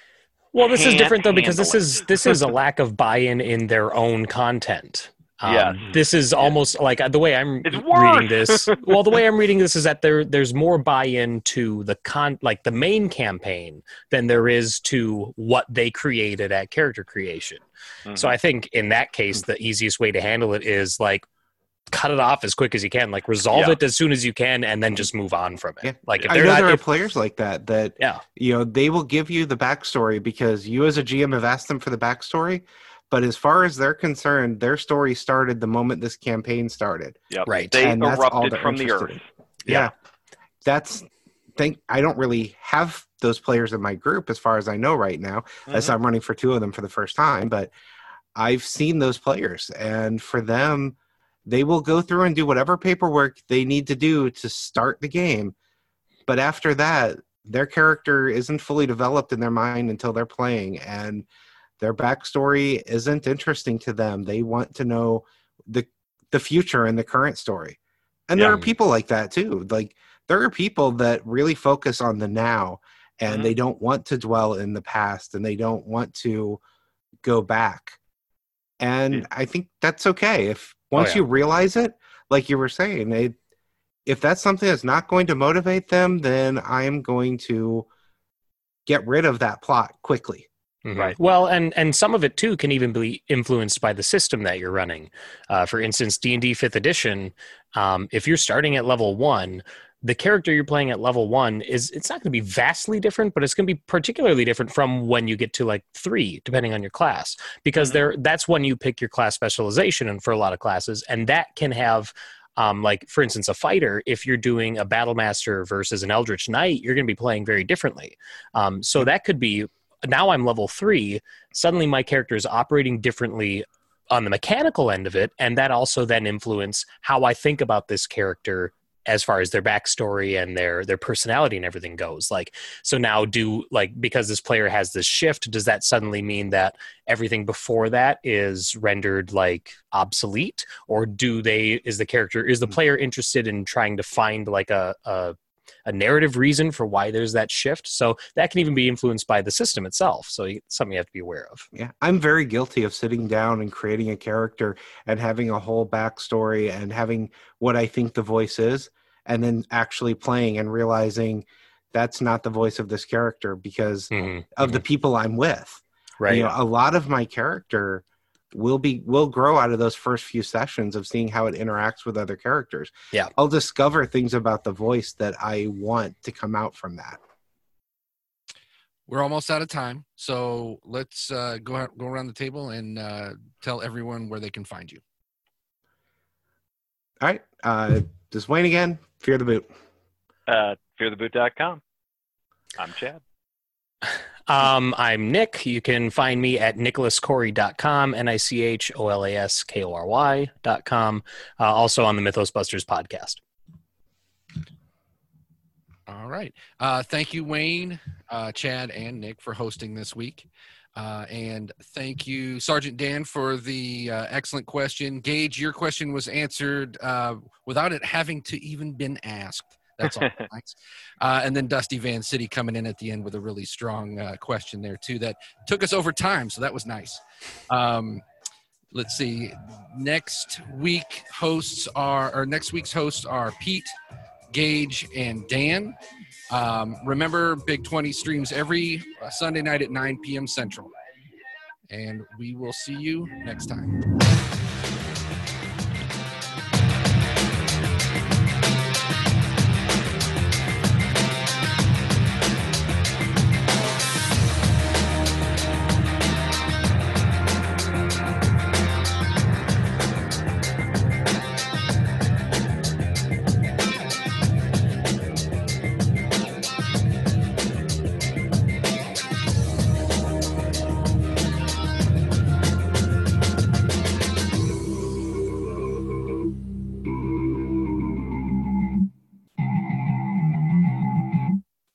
Well, this is different though because this handle is this is a lack of buy-in in their own content. Um, Yes. This is almost like uh, the way I'm reading this. well, the way I'm reading this is that there there's more buy-in to the con like the main campaign than there is to what they created at character creation. So I think in that case, the easiest way to handle it is like cut it off as quick as you can, like resolve Yeah. it as soon as you can, and then just move on from it. Yeah. Like if I they're know not, there are if- players like that that yeah, you know they will give you the backstory because you as a GM have asked them for the backstory. But as far as they're concerned, their story started the moment this campaign started. Yep. right. They And all erupted from the interested earth. in. Yeah. That's think I don't really have those players in my group as far as I know right now. as Mhm. I'm running for two of them for the first time, but I've seen those players, and for them, they will go through and do whatever paperwork they need to do to start the game. But after that, their character isn't fully developed in their mind until they're playing, and their backstory isn't interesting to them. They want to know the the future and the current story. And there Yeah. are people like that too. Like there are people that really focus on the now and Mhm. they don't want to dwell in the past and they don't want to go back and Yeah. I think that's okay. If once yeah. you realize it, like you were saying, they, if that's something that's not going to motivate them, then I am going to get rid of that plot quickly. Mhm. Right. Well, and and some of it too can even be influenced by the system that you're running. Uh, for instance, D and D Fifth Edition. Um, if you're starting at level one, the character you're playing at level one is it's not going to be vastly different, but it's going to be particularly different from when you get to like three, depending on your class, because Mhm. there that's when you pick your class specialization, and for a lot of classes, and that can have. Um, like for instance, a fighter. If you're doing a battle master versus an eldritch knight, you're going to be playing very differently. Um, so that could be now I'm level three. Suddenly my character is operating differently on the mechanical end of it, and that also then influence how I think about this character as far as their backstory and their their personality and everything goes. Like so now do like because this player has this shift, does that suddenly mean that everything before that is rendered like obsolete? Or do they is the character is the hmm. player interested in trying to find like a, a a narrative reason for why there's that shift. So that can even be influenced by the system itself. So it's something you have to be aware of. Yeah, I'm very guilty of sitting down and creating a character and having a whole backstory and having what I think the voice is, and then actually playing and realizing that's not the voice of this character because mm-hmm, of the mm-hmm. people I'm with. right. You know, a lot of my character will be will grow out of those first few sessions of seeing how it interacts with other characters. Yeah. I'll discover things about the voice that I want to come out from that. We're almost out of time, so let's uh, go out, go around the table and uh, tell everyone where they can find you. All right. Uh just Wayne again. Fear the boot. Uh, feartheboot.com. I'm Chad. Um, I'm Nick. You can find me at nicholaskory.com, N I C H O L A S K O R Y.com. Uh, also on the Mythos Busters podcast. All right. Uh, thank you, Wayne, uh, Chad, and Nick for hosting this week. Uh, and thank you, Sergeant Dan, for the uh, excellent question. Gage, your question was answered uh, without it having to even been asked. That's all. Thanks. Uh, and then Dusty Van City coming in at the end with a really strong uh, question there too. That took us over time, so that was nice. Um, let's see. Next week hosts are, or next week's hosts are Pete, Gage, and Dan. Um, remember, Big 20 streams every Sunday night at 9 p.m. Central. And we will see you next time.